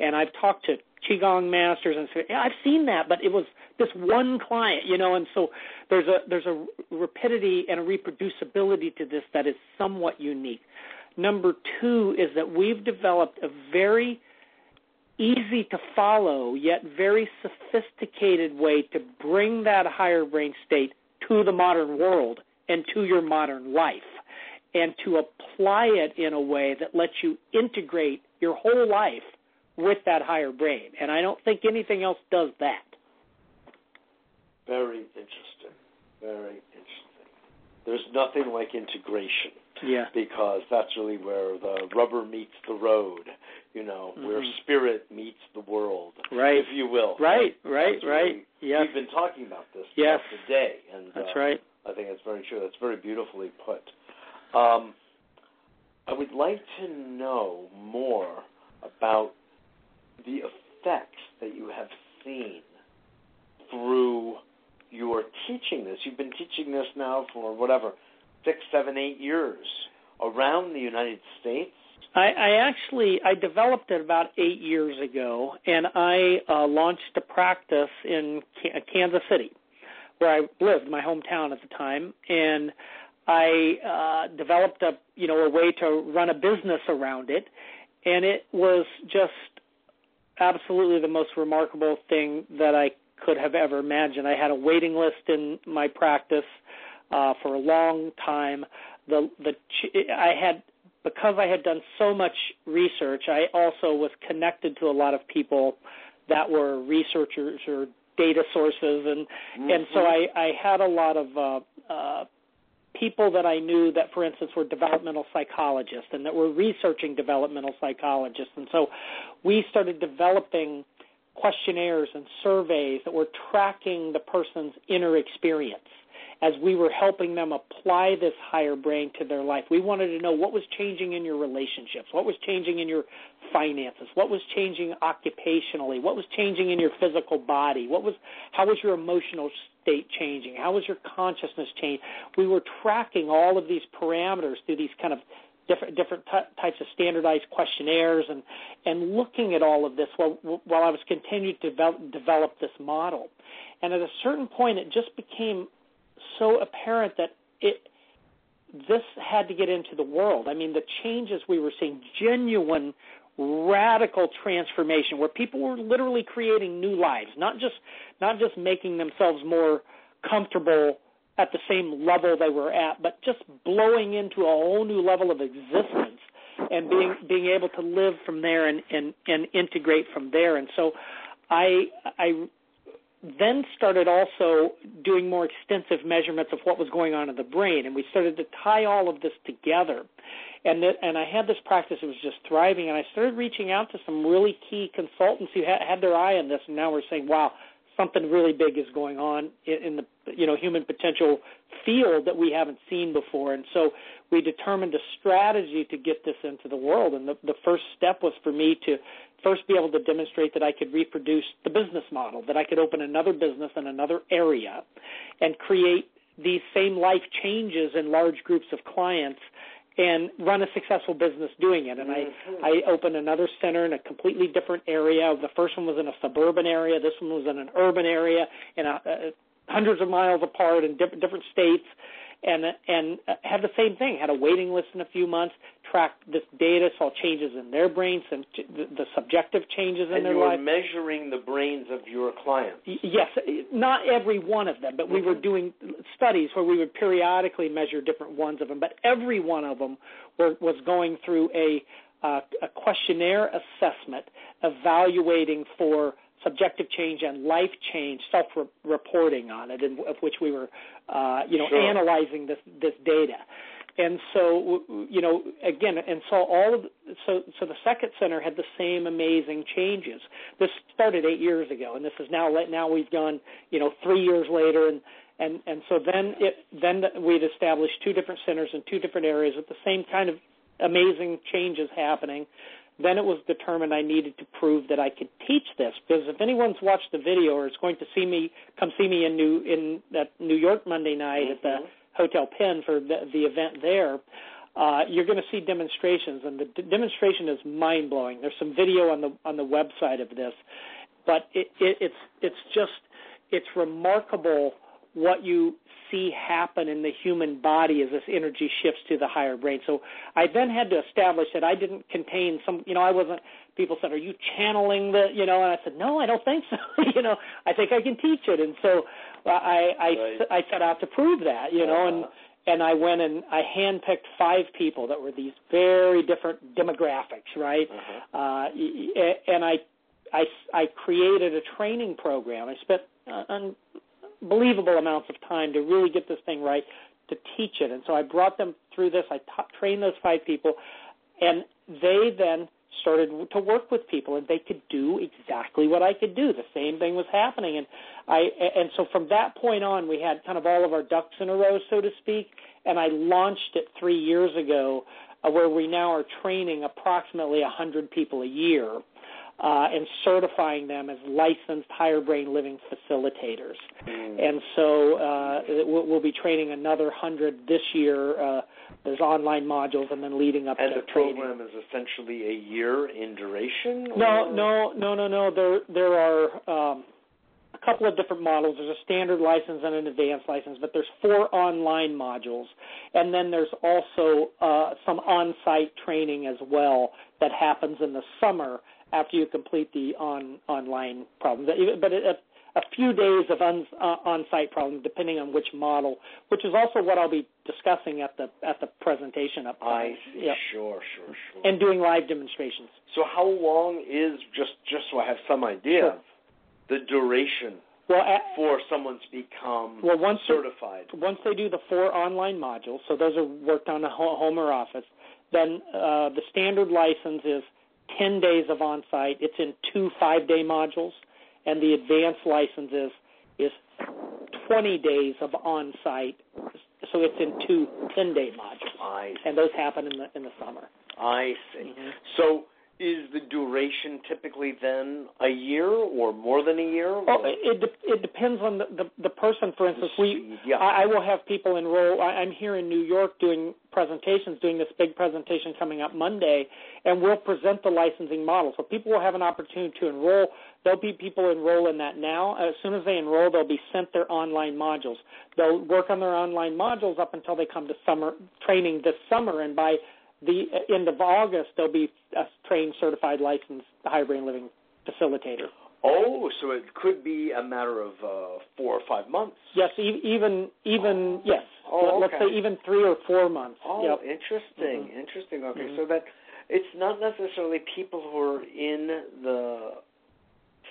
[SPEAKER 4] And I've talked to qigong masters and said, yeah, I've seen that, but it was this one client, you know, and so there's a there's a rapidity and a reproducibility to this that is somewhat unique. Number two is that we've developed a very easy to follow yet very sophisticated way to bring that higher brain state to the modern world and to your modern life and to apply it in a way that lets you integrate your whole life with that higher brain. And I don't think anything else does that.
[SPEAKER 2] Very interesting. Very interesting. There's nothing like integration.
[SPEAKER 4] Yeah.
[SPEAKER 2] Because that's really where the rubber meets the road, you know, mm-hmm. where spirit meets the world,
[SPEAKER 4] right?
[SPEAKER 2] If you will.
[SPEAKER 4] Right, right, right. Yes.
[SPEAKER 2] We've been talking about this
[SPEAKER 4] yes.
[SPEAKER 2] today, and
[SPEAKER 4] that's
[SPEAKER 2] uh,
[SPEAKER 4] right.
[SPEAKER 2] I think that's very true. That's very beautifully put. Um, I would like to know more about the effects that you have seen through your teaching this. You've been teaching this now for whatever six, seven, eight years around the United States.
[SPEAKER 4] I, I actually I developed it about eight years ago, and I uh, launched a practice in Kansas City, where I lived, my hometown at the time, and I uh, developed a you know a way to run a business around it, and it was just absolutely the most remarkable thing that I could have ever imagined. I had a waiting list in my practice uh, for a long time. The the I had because I had done so much research. I also was connected to a lot of people that were researchers or data sources, and
[SPEAKER 2] mm-hmm.
[SPEAKER 4] and so I I had a lot of uh, uh, people that I knew that, for instance, were developmental psychologists and that were researching developmental psychologists, and so we started developing questionnaires and surveys that were tracking the person's inner experience as we were helping them apply this higher brain to their life. We wanted to know what was changing in your relationships, what was changing in your finances, what was changing occupationally, what was changing in your physical body, what was how was your emotional state changing, how was your consciousness changing. We were tracking all of these parameters through these kind of different different t- types of standardized questionnaires and and looking at all of this while while I was continuing to develop, develop this model. And at a certain point, it just became so apparent that it this had to get into the world. I mean, the changes we were seeing, genuine, radical transformation, where people were literally creating new lives, not just not just making themselves more comfortable at the same level they were at, but just blowing into a whole new level of existence and being being able to live from there and and, and integrate from there. And so, I I then started also doing more extensive measurements of what was going on in the brain, and we started to tie all of this together. And that, and I had this practice; it was just thriving. And I started reaching out to some really key consultants who had, had their eye on this, and now we're saying, "Wow, something really big is going on in, the you know human potential field that we haven't seen before." And so we determined a strategy to get this into the world. And the, the first step was for me to first be able to demonstrate that I could reproduce the business model, that I could open another business in another area and create these same life changes in large groups of clients and run a successful business doing it. And mm-hmm. I, I opened another center in a completely different area. The first one was in a suburban area. This one was in an urban area, in a, uh, hundreds of miles apart in different different states and and had the same thing. Had a waiting list in a few months. Tracked this data, saw changes in their brains and the, the subjective changes in
[SPEAKER 2] and
[SPEAKER 4] their
[SPEAKER 2] you were
[SPEAKER 4] life.
[SPEAKER 2] measuring the brains of your clients.
[SPEAKER 4] Yes, not every one of them, but we mm-hmm. were doing studies where we would periodically measure different ones of them. But every one of them were, was going through a uh, a questionnaire assessment evaluating for subjective change and life change, self-reporting on it, of which we were, uh, you know,
[SPEAKER 2] sure.
[SPEAKER 4] analyzing this this data. And so, you know, again, and so all of so so the second center had the same amazing changes. This started eight years ago, and this is now now we've gone, you know, three years later, and and and so then it then we'd established two different centers in two different areas with the same kind of amazing changes happening then it was determined I needed to prove that I could teach this because if anyone's watched the video or is going to see me come see me in New in that New York Monday night mm-hmm. at the mm-hmm. Hotel Penn for the, the event there, uh, you're going to see demonstrations, and the d- demonstration is mind blowing. There's some video on the on the website of this, but it, it, it's it's just it's remarkable what you see happen in the human body as this energy shifts to the higher brain. So I then had to establish that I didn't contain some, you know, I wasn't, people said, are you channeling the, you know, and I said, no, I don't think so. you know, I think I can teach it. And so I, I, right. I set out to prove that, you know, uh-huh. and, and I went and I handpicked five people that were these very different demographics, right? Uh-huh. Uh, and I, I, I created a training program. I spent uh, unbelievable amounts of time to really get this thing right, to teach it. And so I brought them through this. I ta- trained those five people, and they then started to work with people, and they could do exactly what I could do. The same thing was happening, and I and so from that point on, we had kind of all of our ducks in a row, so to speak. And I launched it three years ago, uh, where we now are training approximately a hundred people a year uh, and certifying them as licensed higher brain living facilitators. Mm. And so uh, we'll, be training another hundred this year. Uh, there's online modules, and then leading up
[SPEAKER 2] and
[SPEAKER 4] to
[SPEAKER 2] the
[SPEAKER 4] training.
[SPEAKER 2] program is essentially a year in duration. Or?
[SPEAKER 4] No, no, no, no, no. There, there are. Um, a couple of different models. There's a standard license and an advanced license, but there's four online modules, and then there's also uh, some on-site training as well that happens in the summer after you complete the on online problems. But a, a few days of on, uh, on-site problems, depending on which model, which is also what I'll be discussing at the at the presentation up.
[SPEAKER 2] I see. Yep. Sure, sure, sure.
[SPEAKER 4] And doing live demonstrations.
[SPEAKER 2] So how long is just just so I have some idea
[SPEAKER 4] sure.
[SPEAKER 2] the duration
[SPEAKER 4] well, at,
[SPEAKER 2] for someone to become
[SPEAKER 4] well, once
[SPEAKER 2] certified?
[SPEAKER 4] They, once they do the four online modules, so those are worked on a home or office, then uh, the standard license is 10 days of on-site. It's in two five-day modules, and the advanced license is, is 20 days of on-site. So it's in two 10-day modules,
[SPEAKER 2] I
[SPEAKER 4] and those happen in the in the summer.
[SPEAKER 2] I see.
[SPEAKER 4] Mm-hmm.
[SPEAKER 2] So is the duration typically then a year or more than a year?
[SPEAKER 4] Well, it de- it depends on the, the the person. For instance, we
[SPEAKER 2] yeah.
[SPEAKER 4] I, I will have people enroll. I, I'm here in New York doing presentations, doing this big presentation coming up Monday, and we'll present the licensing model. So people will have an opportunity to enroll. There'll be people enroll in that now. As soon as they enroll, they'll be sent their online modules. They'll work on their online modules up until they come to summer training this summer, and by the end of August, they'll be a trained, certified, licensed higher brain living facilitator.
[SPEAKER 2] Oh, so it could be a matter of uh, four or five months.
[SPEAKER 4] Yes, e- even even yes.
[SPEAKER 2] Oh,
[SPEAKER 4] Let's
[SPEAKER 2] okay.
[SPEAKER 4] say even three or four months.
[SPEAKER 2] Oh,
[SPEAKER 4] Yep.
[SPEAKER 2] interesting,
[SPEAKER 4] Mhm.
[SPEAKER 2] interesting. Okay,
[SPEAKER 4] Mhm.
[SPEAKER 2] so that it's not necessarily people who are in the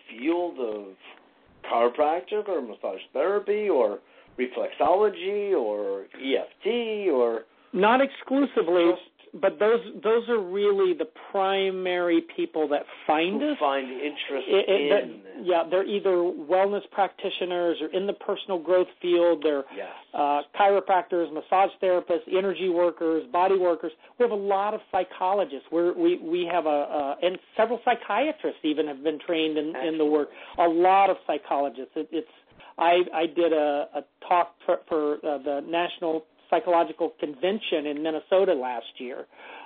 [SPEAKER 2] field of chiropractic or massage therapy or reflexology or EFT or
[SPEAKER 4] Not exclusively, but those those are really the primary people that find
[SPEAKER 2] who
[SPEAKER 4] us.
[SPEAKER 2] find interest
[SPEAKER 4] It- it- that-
[SPEAKER 2] in.
[SPEAKER 4] yeah, they're either wellness practitioners or in the personal growth field. They're
[SPEAKER 2] Yes.
[SPEAKER 4] uh, chiropractors, massage therapists, energy workers, body workers. We have a lot of psychologists. We're, we we have a uh, and several psychiatrists even have been trained in, in the work. A lot of psychologists. It, it's I I did a, a talk for, for uh, the National Psychological Convention in Minnesota last year.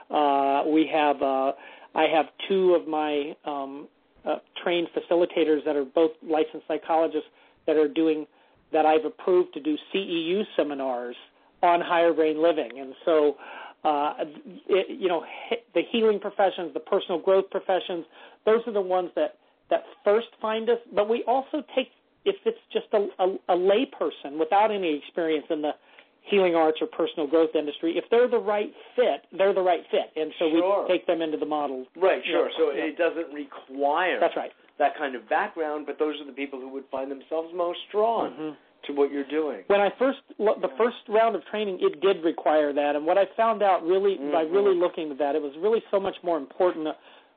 [SPEAKER 4] Uh, we have uh, I have two of my um, uh, trained facilitators that are both licensed psychologists that are doing that I've approved to do CEU seminars on higher brain living, and so uh, it, you know he, the healing professions, the personal growth professions, those are the ones that that first find us. But we also take if it's just a, a, a lay person without any experience in the healing arts or personal growth industry, if they're the right fit, they're the right fit, and so
[SPEAKER 2] Sure.
[SPEAKER 4] we take them into the model.
[SPEAKER 2] Right, sure.
[SPEAKER 4] Yeah,
[SPEAKER 2] So
[SPEAKER 4] yeah.
[SPEAKER 2] it doesn't require
[SPEAKER 4] That's right.
[SPEAKER 2] that kind of background, but those are the people who would find themselves most drawn
[SPEAKER 4] Mhm.
[SPEAKER 2] to what you're doing.
[SPEAKER 4] When I first the first round of training, it did require that, and what I found out really by
[SPEAKER 2] Mhm.
[SPEAKER 4] really looking at that, it was really so much more important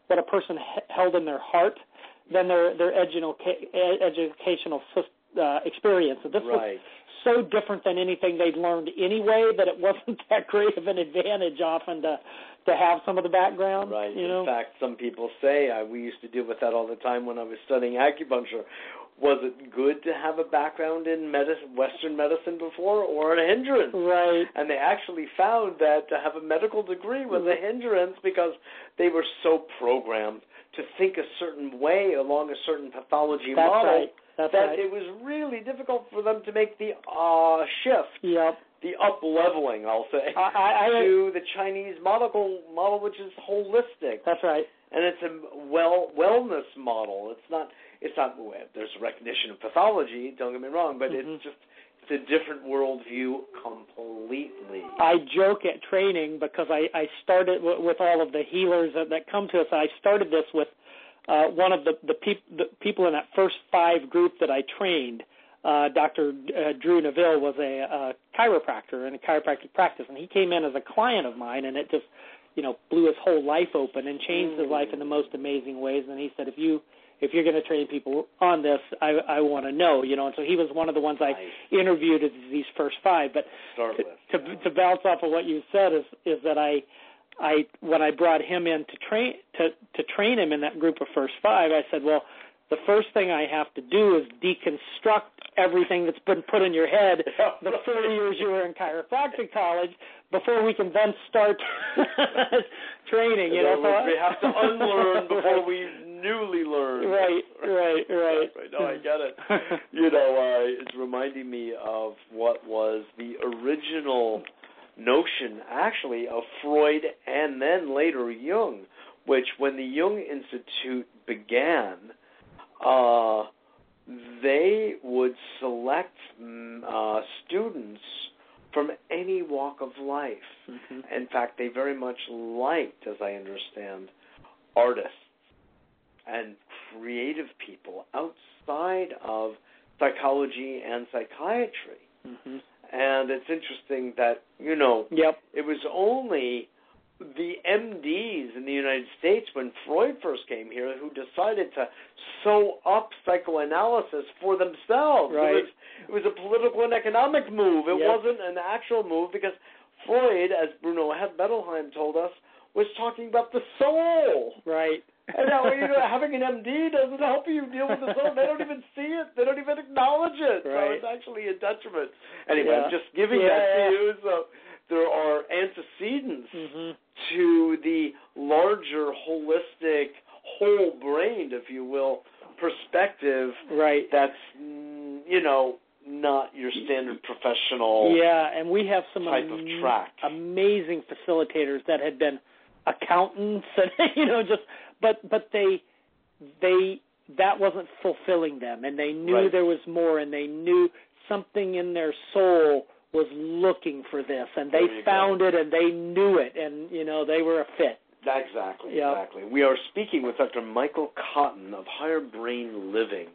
[SPEAKER 4] what a person he- held in their heart than their their educa- educational sys- uh, experience. So this was
[SPEAKER 2] right.
[SPEAKER 4] So different than anything they'd learned anyway that it wasn't that great of an advantage often to to have some of the background.
[SPEAKER 2] Right.
[SPEAKER 4] You
[SPEAKER 2] In
[SPEAKER 4] know.
[SPEAKER 2] fact, some people say I, we used to deal with that all the time when I was studying acupuncture. Was it good to have a background in medicine, Western medicine before, or a hindrance?
[SPEAKER 4] Right.
[SPEAKER 2] And they actually found that to have a medical degree was a mm-hmm. hindrance because they were so programmed to think a certain way along a certain pathology
[SPEAKER 4] That's
[SPEAKER 2] model
[SPEAKER 4] right. That's
[SPEAKER 2] that
[SPEAKER 4] right.
[SPEAKER 2] it was really difficult for them to make the uh, shift,
[SPEAKER 4] Yep.
[SPEAKER 2] the up leveling, I'll say,
[SPEAKER 4] I, I, I
[SPEAKER 2] to the Chinese model model, which is holistic
[SPEAKER 4] that's right.
[SPEAKER 2] and it's a well wellness model. It's not it's not there's recognition of pathology. Don't get me wrong, but
[SPEAKER 4] Mhm.
[SPEAKER 2] it's just it's a different worldview completely.
[SPEAKER 4] I joke at training because I, I started w- with all of the healers that, that come to us. I started this with uh, one of the the, peop- the people in that first five group that I trained. Uh, Dr. Uh, Drew Neville was a, uh chiropractor in a chiropractic practice, and he came in as a client of mine, and it just, you know, blew his whole life open and changed his life in the most amazing ways. And he said, if you if you're going to train people on this, I, I want to know, you know. And so he was one of the ones I interviewed as these first five. But
[SPEAKER 2] Start
[SPEAKER 4] to,
[SPEAKER 2] with.
[SPEAKER 4] to to bounce off of what you said is is that I I when I brought him in to train to to train him in that group of first five, I said, well, the first thing I have to do is deconstruct everything that's been put in your head the four years you were in chiropractic college before we can then start training. You know,
[SPEAKER 2] words, we have to unlearn before we newly learn.
[SPEAKER 4] Right, right, right.
[SPEAKER 2] right. No, I get it. you know, uh, it's reminding me of what was the original notion, actually, of Freud and then later Jung, which when the Jung Institute began, uh, they would select mm, uh, students from any walk of life.
[SPEAKER 4] Mhm.
[SPEAKER 2] In fact, they very much liked, as I understand, artists and creative people outside of psychology and psychiatry.
[SPEAKER 4] Mhm.
[SPEAKER 2] And it's interesting that, you know,
[SPEAKER 4] Yep.
[SPEAKER 2] it was only the MDs in the United States when Freud first came here who decided to sew up psychoanalysis for themselves.
[SPEAKER 4] Right.
[SPEAKER 2] It was it was a political and economic move. It
[SPEAKER 4] Yep.
[SPEAKER 2] wasn't an actual move because Freud, as Bruno Bettelheim told us, was talking about the soul.
[SPEAKER 4] Right.
[SPEAKER 2] And now you know, having an MD doesn't help you deal with the soul. They don't even see it. They don't even acknowledge it.
[SPEAKER 4] Right.
[SPEAKER 2] So it's actually a detriment. Anyway,
[SPEAKER 4] Yeah.
[SPEAKER 2] I'm just giving
[SPEAKER 4] Yeah,
[SPEAKER 2] that to you. So there are antecedents
[SPEAKER 4] hmm
[SPEAKER 2] to the larger, holistic, whole-brained, if you will, perspective
[SPEAKER 4] Right.
[SPEAKER 2] that's mm, you know not your standard professional
[SPEAKER 4] Yeah, and we have some
[SPEAKER 2] type of track.
[SPEAKER 4] amazing facilitators that had been accountants and you know just but but they they that wasn't fulfilling them and they knew
[SPEAKER 2] Right.
[SPEAKER 4] there was more and they knew something in their soul was looking for this and they found it and they knew it and you know they were a fit.
[SPEAKER 2] Exactly,
[SPEAKER 4] Yeah.
[SPEAKER 2] exactly. We are speaking with Dr. Michael Cotton of Higher Brain Living,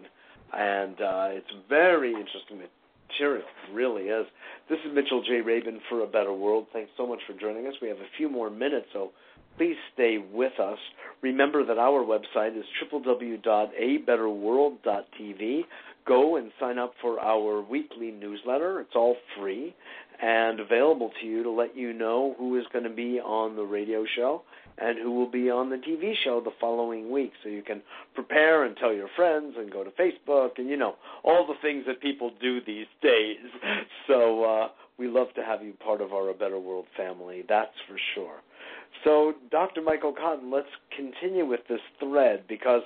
[SPEAKER 2] and uh, it's very interesting material. It really is. This is Mitchell J. Rabin for A Better World. Thanks so much for joining us. We have a few more minutes, so please stay with us. Remember that our website is www.abetterworld.tv. Go and sign up for our weekly newsletter. It's all free and available to you to let you know who is going to be on the radio show and who will be on the TV show the following week. So you can prepare and tell your friends and go to Facebook and, you know, all the things that people do these days. So uh, we love to have you part of our A Better World family, that's for sure. So, Dr. Michael Cotton, let's continue with this thread because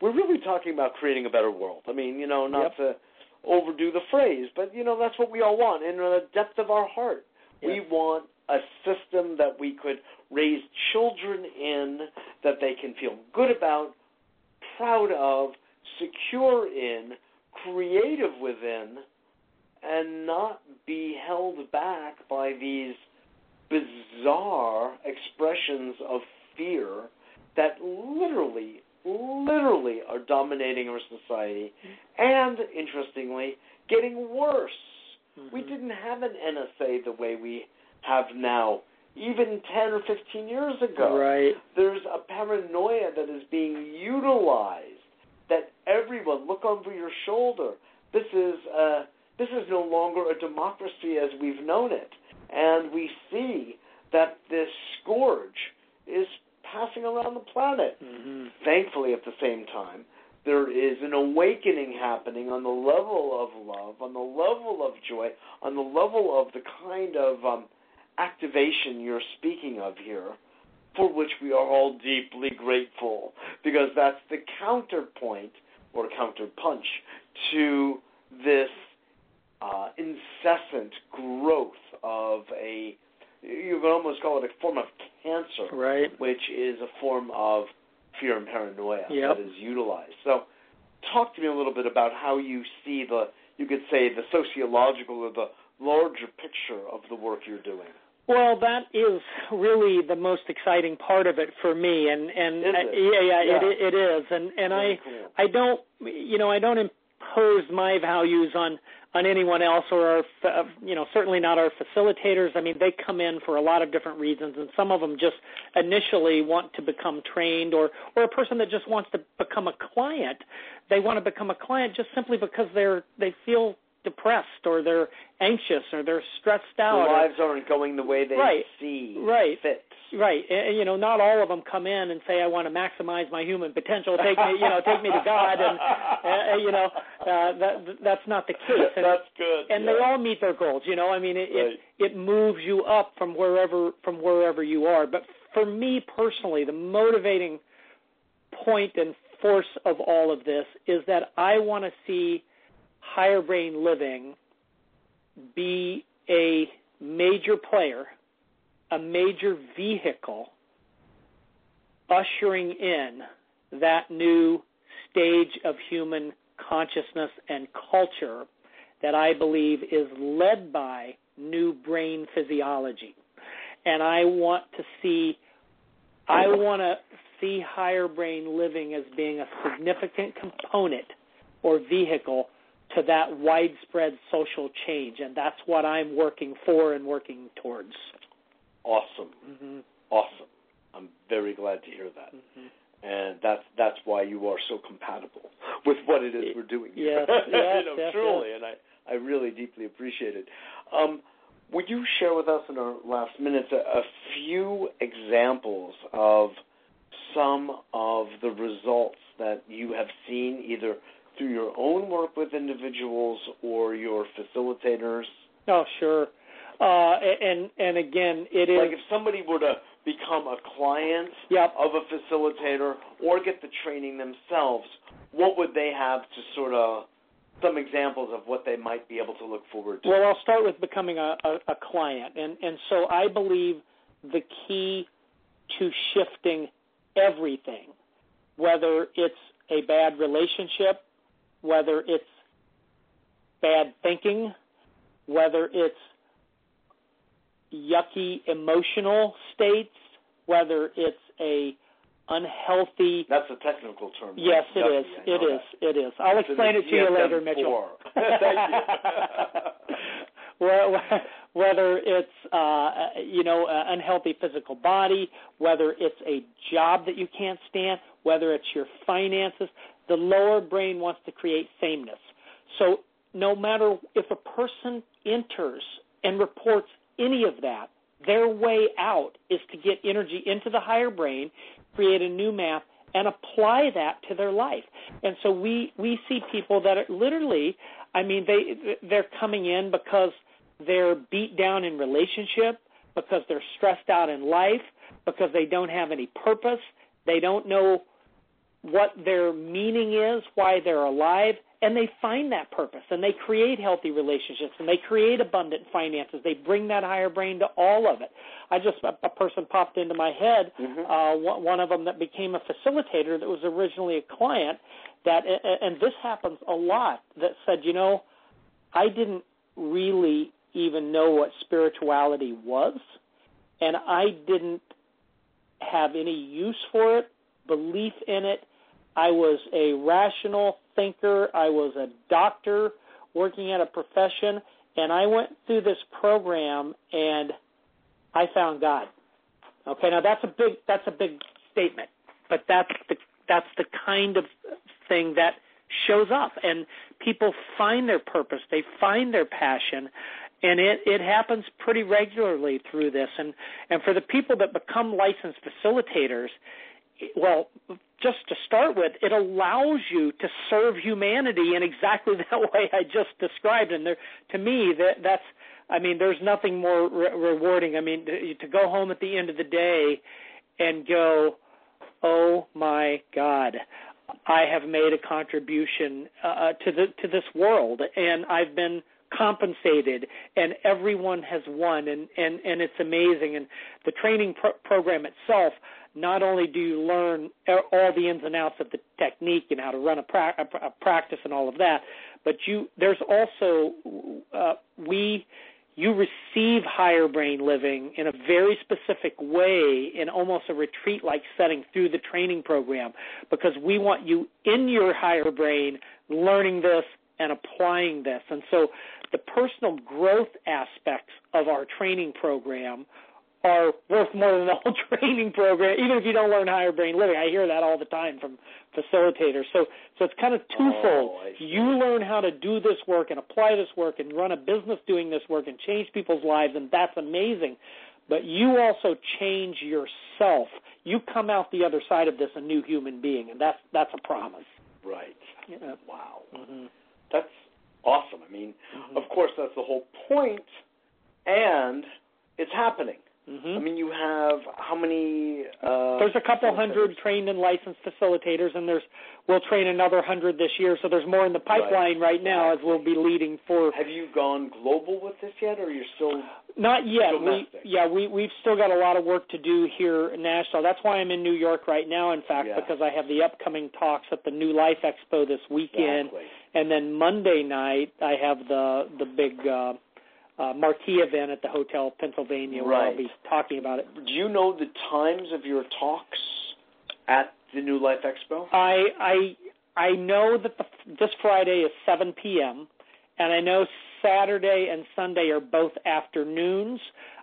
[SPEAKER 2] we're really talking about creating a better world. I mean, you know, not
[SPEAKER 4] Yep.
[SPEAKER 2] to overdo the phrase, but, you know, that's what we all want in the depth of our heart. We want a system that we could raise children in that they can feel good about, proud of, secure in, creative within, and not be held back by these bizarre expressions of fear that literally, literally are dominating our society and, interestingly, getting worse. We
[SPEAKER 4] Mhm.
[SPEAKER 2] didn't have an NSA the way we have now, even 10 or 15 years ago.
[SPEAKER 4] Right.
[SPEAKER 2] There's a paranoia that is being utilized that everyone look over your shoulder. This is uh, this is no longer a democracy as we've known it, and we see that this scourge is passing around the planet.
[SPEAKER 4] Mhm.
[SPEAKER 2] Thankfully, at the same time, there is an awakening happening on the level of love, on the level of joy, on the level of the kind of um, activation you're speaking of here, for which we are all deeply grateful, because that's the counterpoint or counterpunch to this uh, incessant growth of a you could almost call it a form of cancer
[SPEAKER 4] Right.
[SPEAKER 2] which is a form of fear and paranoia
[SPEAKER 4] Yep.
[SPEAKER 2] that is utilized. So, talk to me a little bit about how you see the, you could say, the sociological or the larger picture of the work you're doing.
[SPEAKER 4] Well, that is really the most exciting part of it for me, and and uh, yeah, yeah,
[SPEAKER 2] Yeah.
[SPEAKER 4] It, it is, and and
[SPEAKER 2] Very
[SPEAKER 4] I
[SPEAKER 2] cool.
[SPEAKER 4] I don't you know I don't impose my values on on anyone else or our you know certainly not our facilitators. I mean they come in for a lot of different reasons, and some of them just initially want to become trained, or or a person that just wants to become a client. They want to become a client just simply because they're they feel depressed or they're anxious or they're stressed
[SPEAKER 2] Their
[SPEAKER 4] out. or-
[SPEAKER 2] lives aren't going the way they
[SPEAKER 4] Right.
[SPEAKER 2] see
[SPEAKER 4] Right.
[SPEAKER 2] fit.
[SPEAKER 4] Right, and, you know, not all of them come in and say, "I want to maximize my human potential. Take me, you know, take me to God." And uh, you know, uh, that that's not the case. And,
[SPEAKER 2] That's good.
[SPEAKER 4] and
[SPEAKER 2] yeah.
[SPEAKER 4] they all meet their goals. You know, I mean, it,
[SPEAKER 2] Right.
[SPEAKER 4] it it moves you up from wherever from wherever you are. But for me personally, the motivating point and force of all of this is that I want to see higher brain living be a major player, a major vehicle ushering in that new stage of human consciousness and culture that I believe is led by new brain physiology. And I want to see I want to see higher brain living as being a significant component or vehicle to that widespread social change and that's what I'm working for and working towards.
[SPEAKER 2] Awesome.
[SPEAKER 4] Mhm.
[SPEAKER 2] Awesome. I'm very glad to hear that.
[SPEAKER 4] Mhm.
[SPEAKER 2] and that's that's why you are so compatible with what it is we're doing. here.
[SPEAKER 4] Yes, yes,
[SPEAKER 2] you know,
[SPEAKER 4] yes,
[SPEAKER 2] truly, and I I really deeply appreciate it. Um, would you share with us in our last minutes a, a few examples of some of the results that you have seen either through your own work with individuals or your facilitators?
[SPEAKER 4] Oh, sure. Uh, and and again, it is
[SPEAKER 2] like if somebody were to become a client
[SPEAKER 4] yep.
[SPEAKER 2] of a facilitator or get the training themselves, what would they have to sort of some examples of what they might be able to look forward to?
[SPEAKER 4] Well, I'll start with becoming a, a, a client, and and so I believe the key to shifting everything, whether it's a bad relationship, whether it's bad thinking, whether it's yucky emotional states, whether it's a unhealthy.
[SPEAKER 2] That's a technical term.
[SPEAKER 4] Yes,
[SPEAKER 2] it
[SPEAKER 4] yucky,
[SPEAKER 2] is.
[SPEAKER 4] It is.
[SPEAKER 2] That.
[SPEAKER 4] It is. I'll
[SPEAKER 2] it's
[SPEAKER 4] explain it to you later, Mitchell.
[SPEAKER 2] Thank
[SPEAKER 4] you. whether it's uh, you know an unhealthy physical body, whether it's a job that you can't stand, whether it's your finances, the lower brain wants to create sameness. So no matter if a person enters and reports any of that, their way out is to get energy into the higher brain, create a new map, and apply that to their life. And so we we see people that are literally, I mean, they they're coming in because they're beat down in relationship, because they're stressed out in life, because they don't have any purpose, they don't know what their meaning is, why they're alive, and they find that purpose and they create healthy relationships and they create abundant finances. They bring that higher brain to all of it. I just a, person popped into my head.
[SPEAKER 2] Mm-hmm.
[SPEAKER 4] Uh, one of them that became a facilitator that was originally a client. That and this happens a lot. That said, you know, I didn't really even know what spirituality was, and I didn't have any use for it, belief in it. I was a rational thinker. I was a doctor working at a profession, and I went through this program and I found God. Okay, now that's a big that's a big statement, but that's the that's the kind of thing that shows up, and people find their purpose, they find their passion, and it it happens pretty regularly through this. And and for the people that become licensed facilitators, well, just to start with, it allows you to serve humanity in exactly that way I just described. And there, to me, that that's, I mean, there's nothing more re- rewarding. I mean, to, to go home at the end of the day and go, oh my God, I have made a contribution uh, to the to this world, and I've been compensated and everyone has won and and and it's amazing and the training pro- program itself not only do you learn all the ins and outs of the technique and how to run a, pra- a practice and all of that, but you there's also uh, we you receive higher brain living in a very specific way in almost a retreat like setting through the training program because we want you in your higher brain learning this and applying this. And so the personal growth aspects of our training program are worth more than the whole training program, even if you don't learn higher brain living. I hear that all the time from facilitators. So, so it's kind of twofold.
[SPEAKER 2] Oh,
[SPEAKER 4] you learn how to do this work and apply this work and run a business doing this work and change people's lives, and that's amazing. But you also change yourself. You come out the other side of this a new human being, and that's that's a promise.
[SPEAKER 2] Right.
[SPEAKER 4] Yeah.
[SPEAKER 2] Wow.
[SPEAKER 4] Mm-hmm.
[SPEAKER 2] That's awesome. I mean,
[SPEAKER 4] mm-hmm.
[SPEAKER 2] of course, that's the whole point, and it's happening.
[SPEAKER 4] Mm-hmm.
[SPEAKER 2] I mean, you have how many? Uh,
[SPEAKER 4] there's a couple hundred trained and licensed facilitators, and there's we'll train another hundred this year. So there's more in the pipeline
[SPEAKER 2] right,
[SPEAKER 4] right now as we'll be leading for.
[SPEAKER 2] Have you gone global with this yet, or you're still?
[SPEAKER 4] Not yet.
[SPEAKER 2] Domestic?
[SPEAKER 4] We yeah we we've still got a lot of work to do here in Nashville. That's why I'm in New York right now. In fact,
[SPEAKER 2] Yeah.
[SPEAKER 4] because I have the upcoming talks at the New Life Expo this weekend,
[SPEAKER 2] Exactly.
[SPEAKER 4] And then Monday night I have the the big. Uh, uh, marquee event at the Hotel Pennsylvania where I'll be talking about it.
[SPEAKER 2] Do you know the times of your talks at the New Life Expo?
[SPEAKER 4] I I I know that the, this Friday is 7 p.m. and I know Saturday and Sunday are both afternoons.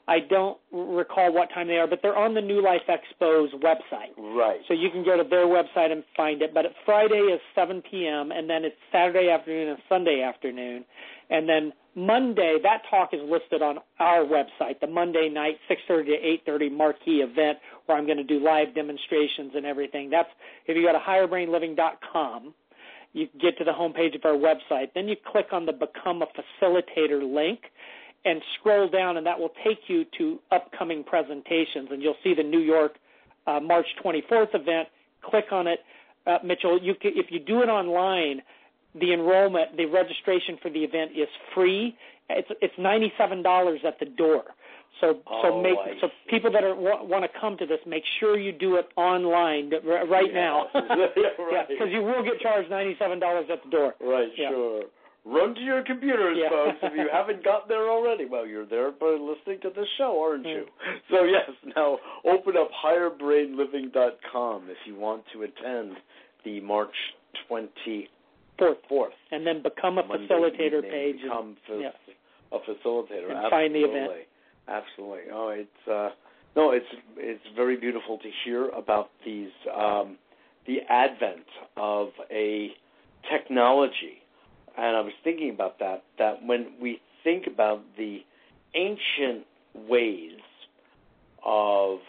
[SPEAKER 4] I don't recall what time they are, but they're on the New Life Expo's website.
[SPEAKER 2] Right.
[SPEAKER 4] So you can go to their website and find it. But Friday is 7 p.m. and then it's Saturday afternoon and Sunday afternoon, and then Monday that talk is listed on our website. The Monday night 6:30 to 8:30 marquee event where I'm going to do live demonstrations and everything. That's if you go to higherbrainliving.com you get to the homepage of our website. Then you click on the Become a Facilitator link and scroll down, and that will take you to upcoming presentations. And you'll see the New York uh, March 24th event. Click on it, uh, Mitchell. You can, if you do it online, the enrollment, the registration for the event is free. It's it's ninety seven dollars at the door. So
[SPEAKER 2] oh,
[SPEAKER 4] so make
[SPEAKER 2] I
[SPEAKER 4] so
[SPEAKER 2] see.
[SPEAKER 4] people that are want to come to this, make sure you do it online right
[SPEAKER 2] yeah.
[SPEAKER 4] now.
[SPEAKER 2] right.
[SPEAKER 4] because you will get charged ninety seven dollars at the door.
[SPEAKER 2] Right,
[SPEAKER 4] Yeah.
[SPEAKER 2] sure. Run to your computers,
[SPEAKER 4] Yeah.
[SPEAKER 2] folks, if you haven't got there already. Well, you're there by listening to this show, aren't you? So, yes, now open up higherbrainliving.com if you want to attend the March 24th.
[SPEAKER 4] Fourth, and then become a
[SPEAKER 2] Monday
[SPEAKER 4] facilitator
[SPEAKER 2] evening,
[SPEAKER 4] page. and-
[SPEAKER 2] Become fa-
[SPEAKER 4] yeah.
[SPEAKER 2] a facilitator.
[SPEAKER 4] And
[SPEAKER 2] Absolutely.
[SPEAKER 4] find the event.
[SPEAKER 2] Absolutely. Oh, it's uh, no, it's it's very beautiful to hear about these um, the advent of a technology, and I was thinking about that. That when we think about the ancient ways of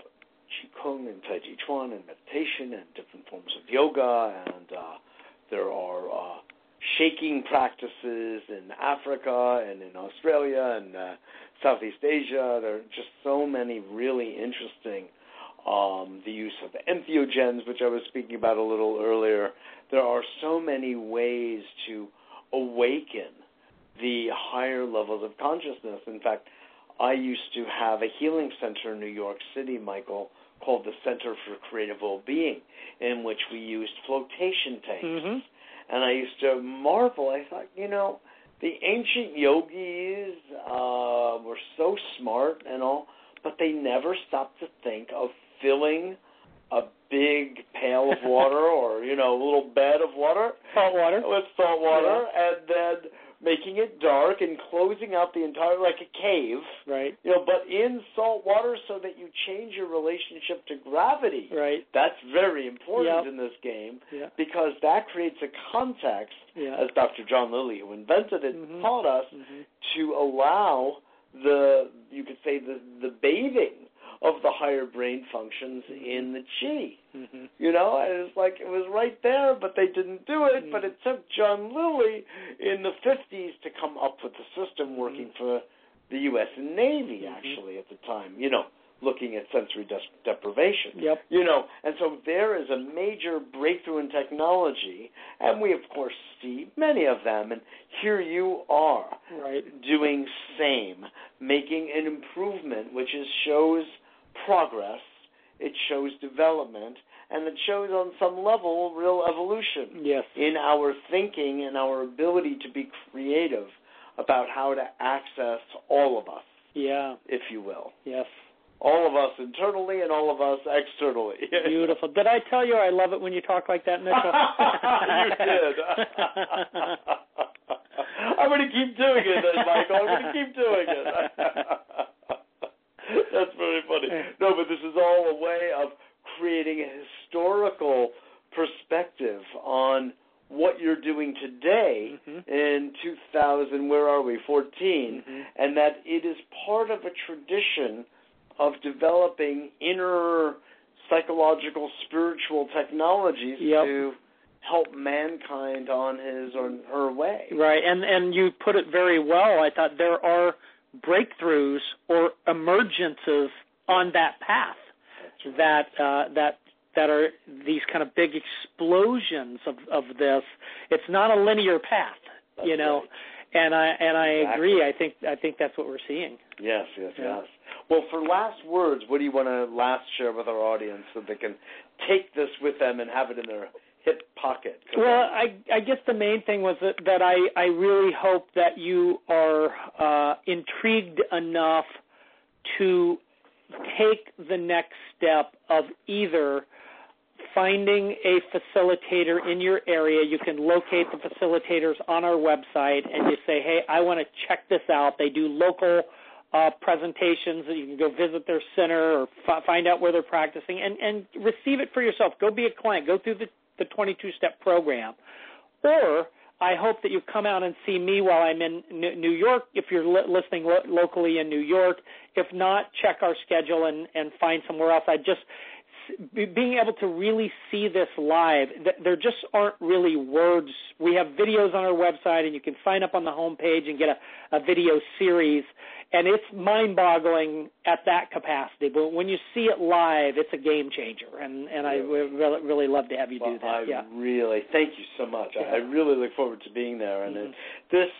[SPEAKER 2] qigong and tai chi chuan and meditation and different forms of yoga, and uh, there are uh, shaking practices in Africa and in Australia and uh, Southeast Asia. There are just so many really interesting. Um, the use of entheogens, which I was speaking about a little earlier. There are so many ways to awaken the higher levels of consciousness. In fact, I used to have a healing center in New York City, Michael, called the Center for Creative Well-Being, in which we used flotation tanks.
[SPEAKER 4] Mhm.
[SPEAKER 2] And I used to marvel. I thought, you know, the ancient yogis uh, were so smart and all, but they never stopped to think of filling a big pail of water or, you know, a little bed of water
[SPEAKER 4] Salt water.
[SPEAKER 2] with salt water and then making it dark and closing out the entire like a cave
[SPEAKER 4] Right.
[SPEAKER 2] you know but in salt water so that you change your relationship to gravity
[SPEAKER 4] Right.
[SPEAKER 2] that's very important
[SPEAKER 4] Yep.
[SPEAKER 2] in this game
[SPEAKER 4] Yeah.
[SPEAKER 2] because that creates a context
[SPEAKER 4] Yeah.
[SPEAKER 2] as Dr. John Lilly who invented it
[SPEAKER 4] Mhm.
[SPEAKER 2] taught us
[SPEAKER 4] Mhm.
[SPEAKER 2] to allow the you could say the the bathing of the higher brain functions
[SPEAKER 4] Mm-hmm.
[SPEAKER 2] in the chi
[SPEAKER 4] Mhm.
[SPEAKER 2] you know, and it's like it was right there, but they didn't do it.
[SPEAKER 4] Mm.
[SPEAKER 2] But it took John Lilly in the 50s to come up with the system working for the U.S. Navy,
[SPEAKER 4] Mhm.
[SPEAKER 2] actually, at the time, you know, looking at sensory deprivation.
[SPEAKER 4] Yep.
[SPEAKER 2] You know, and so there is a major breakthrough in technology, and we, of course, see many of them. And here you are
[SPEAKER 4] Right.
[SPEAKER 2] doing same, making an improvement, which is shows progress, it shows development, and it shows on some level real evolution
[SPEAKER 4] Yes.
[SPEAKER 2] in our thinking and our ability to be creative about how to access all of us,
[SPEAKER 4] Yeah.
[SPEAKER 2] if you will.
[SPEAKER 4] Yes.
[SPEAKER 2] All of us internally and all of us externally.
[SPEAKER 4] Beautiful. Did I tell you I love it when you talk like that, Mitchell?
[SPEAKER 2] you did. I'm going to keep doing it, then, Michael. I'm going to keep doing it. That's very funny. No, but this is all a way of creating a historical perspective on what you're doing today
[SPEAKER 4] Mhm.
[SPEAKER 2] in 2000. Where are we? 14,
[SPEAKER 4] Mhm.
[SPEAKER 2] and that it is part of a tradition of developing inner psychological, spiritual technologies
[SPEAKER 4] Yep.
[SPEAKER 2] to help mankind on his or her way.
[SPEAKER 4] Right, and and you put it very well. I thought there are breakthroughs or emergences on that path that uh, that that are these kind of big explosions of of this. It's not a linear path,
[SPEAKER 2] That's
[SPEAKER 4] you know.
[SPEAKER 2] right.
[SPEAKER 4] And I and I
[SPEAKER 2] Exactly.
[SPEAKER 4] agree. I think I think that's what we're seeing.
[SPEAKER 2] Yes, yes,
[SPEAKER 4] Yeah.
[SPEAKER 2] yes. Well, for last words, what do you want to last share with our audience so they can take this with them and have it in their hip pocket?
[SPEAKER 4] Well, I I guess the main thing was that, that I I really hope that you are uh, intrigued enough to take the next step of either finding a facilitator in your area. You can locate the facilitators on our website, and you say, "Hey, I want to check this out." They do local uh, presentations. You can go visit their center or f- find out where they're practicing and, and receive it for yourself. Go be a client. Go through the, the 22 step program. Or I hope that you come out and see me while I'm in New York if you're li- listening lo- locally in New York. If not, check our schedule and, and find somewhere else. I just being able to really see this live, there just aren't really words. We have videos on our website, and you can sign up on the homepage and get a, a video series, and it's mind-boggling at that capacity. But when you see it live, it's a game changer, and and I really really love to have you
[SPEAKER 2] well,
[SPEAKER 4] do that.
[SPEAKER 2] I
[SPEAKER 4] yeah,
[SPEAKER 2] really thank you so much.
[SPEAKER 4] Yeah.
[SPEAKER 2] I really look forward to being there, and
[SPEAKER 4] mm-hmm.
[SPEAKER 2] it, this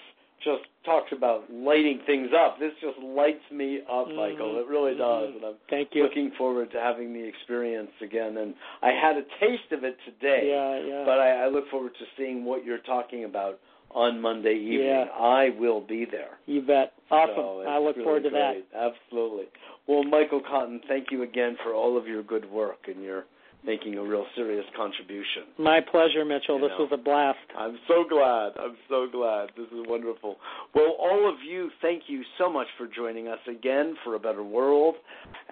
[SPEAKER 2] just talks about lighting things up. This just lights me up,
[SPEAKER 4] mm-hmm.
[SPEAKER 2] Michael. It really does.
[SPEAKER 4] Mm-hmm.
[SPEAKER 2] And I'm
[SPEAKER 4] Thank you.
[SPEAKER 2] looking forward to having the experience again. And I had a taste of it today.
[SPEAKER 4] Yeah, yeah.
[SPEAKER 2] But I, I look forward to seeing what you're talking about on Monday evening.
[SPEAKER 4] Yeah.
[SPEAKER 2] I will be there.
[SPEAKER 4] You bet. Awesome.
[SPEAKER 2] So
[SPEAKER 4] I look
[SPEAKER 2] really
[SPEAKER 4] forward to
[SPEAKER 2] great. Absolutely. Well, Michael Cotton, thank you again for all of your good work and your making a real serious contribution.
[SPEAKER 4] My pleasure, Mitchell.
[SPEAKER 2] You
[SPEAKER 4] this
[SPEAKER 2] know.
[SPEAKER 4] was a blast.
[SPEAKER 2] I'm so glad. I'm so glad. This is wonderful. Well, all of you, thank you so much for joining us again for A Better World.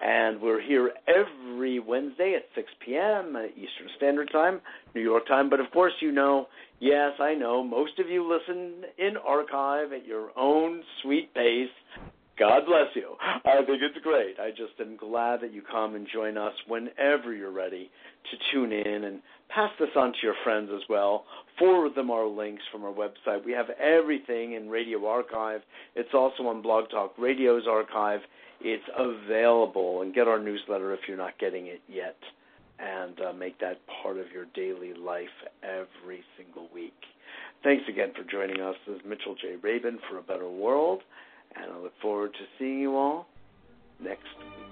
[SPEAKER 2] And we're here every Wednesday at 6 p.m. Eastern Standard Time, New York time. But of course, you know, yes, I know, most of you listen in archive at your own sweet pace. God bless you. I think it's great. I just am glad that you come and join us whenever you're ready to tune in and pass this on to your friends as well. Forward them our links from our website. We have everything in Radio Archive. It's also on Blog Talk Radio's archive. It's available, and get our newsletter if you're not getting it yet, and uh, make that part of your daily life every single week. Thanks again for joining us. This is Mitchell J. Rabin for A Better World, and I look forward to seeing you all next week.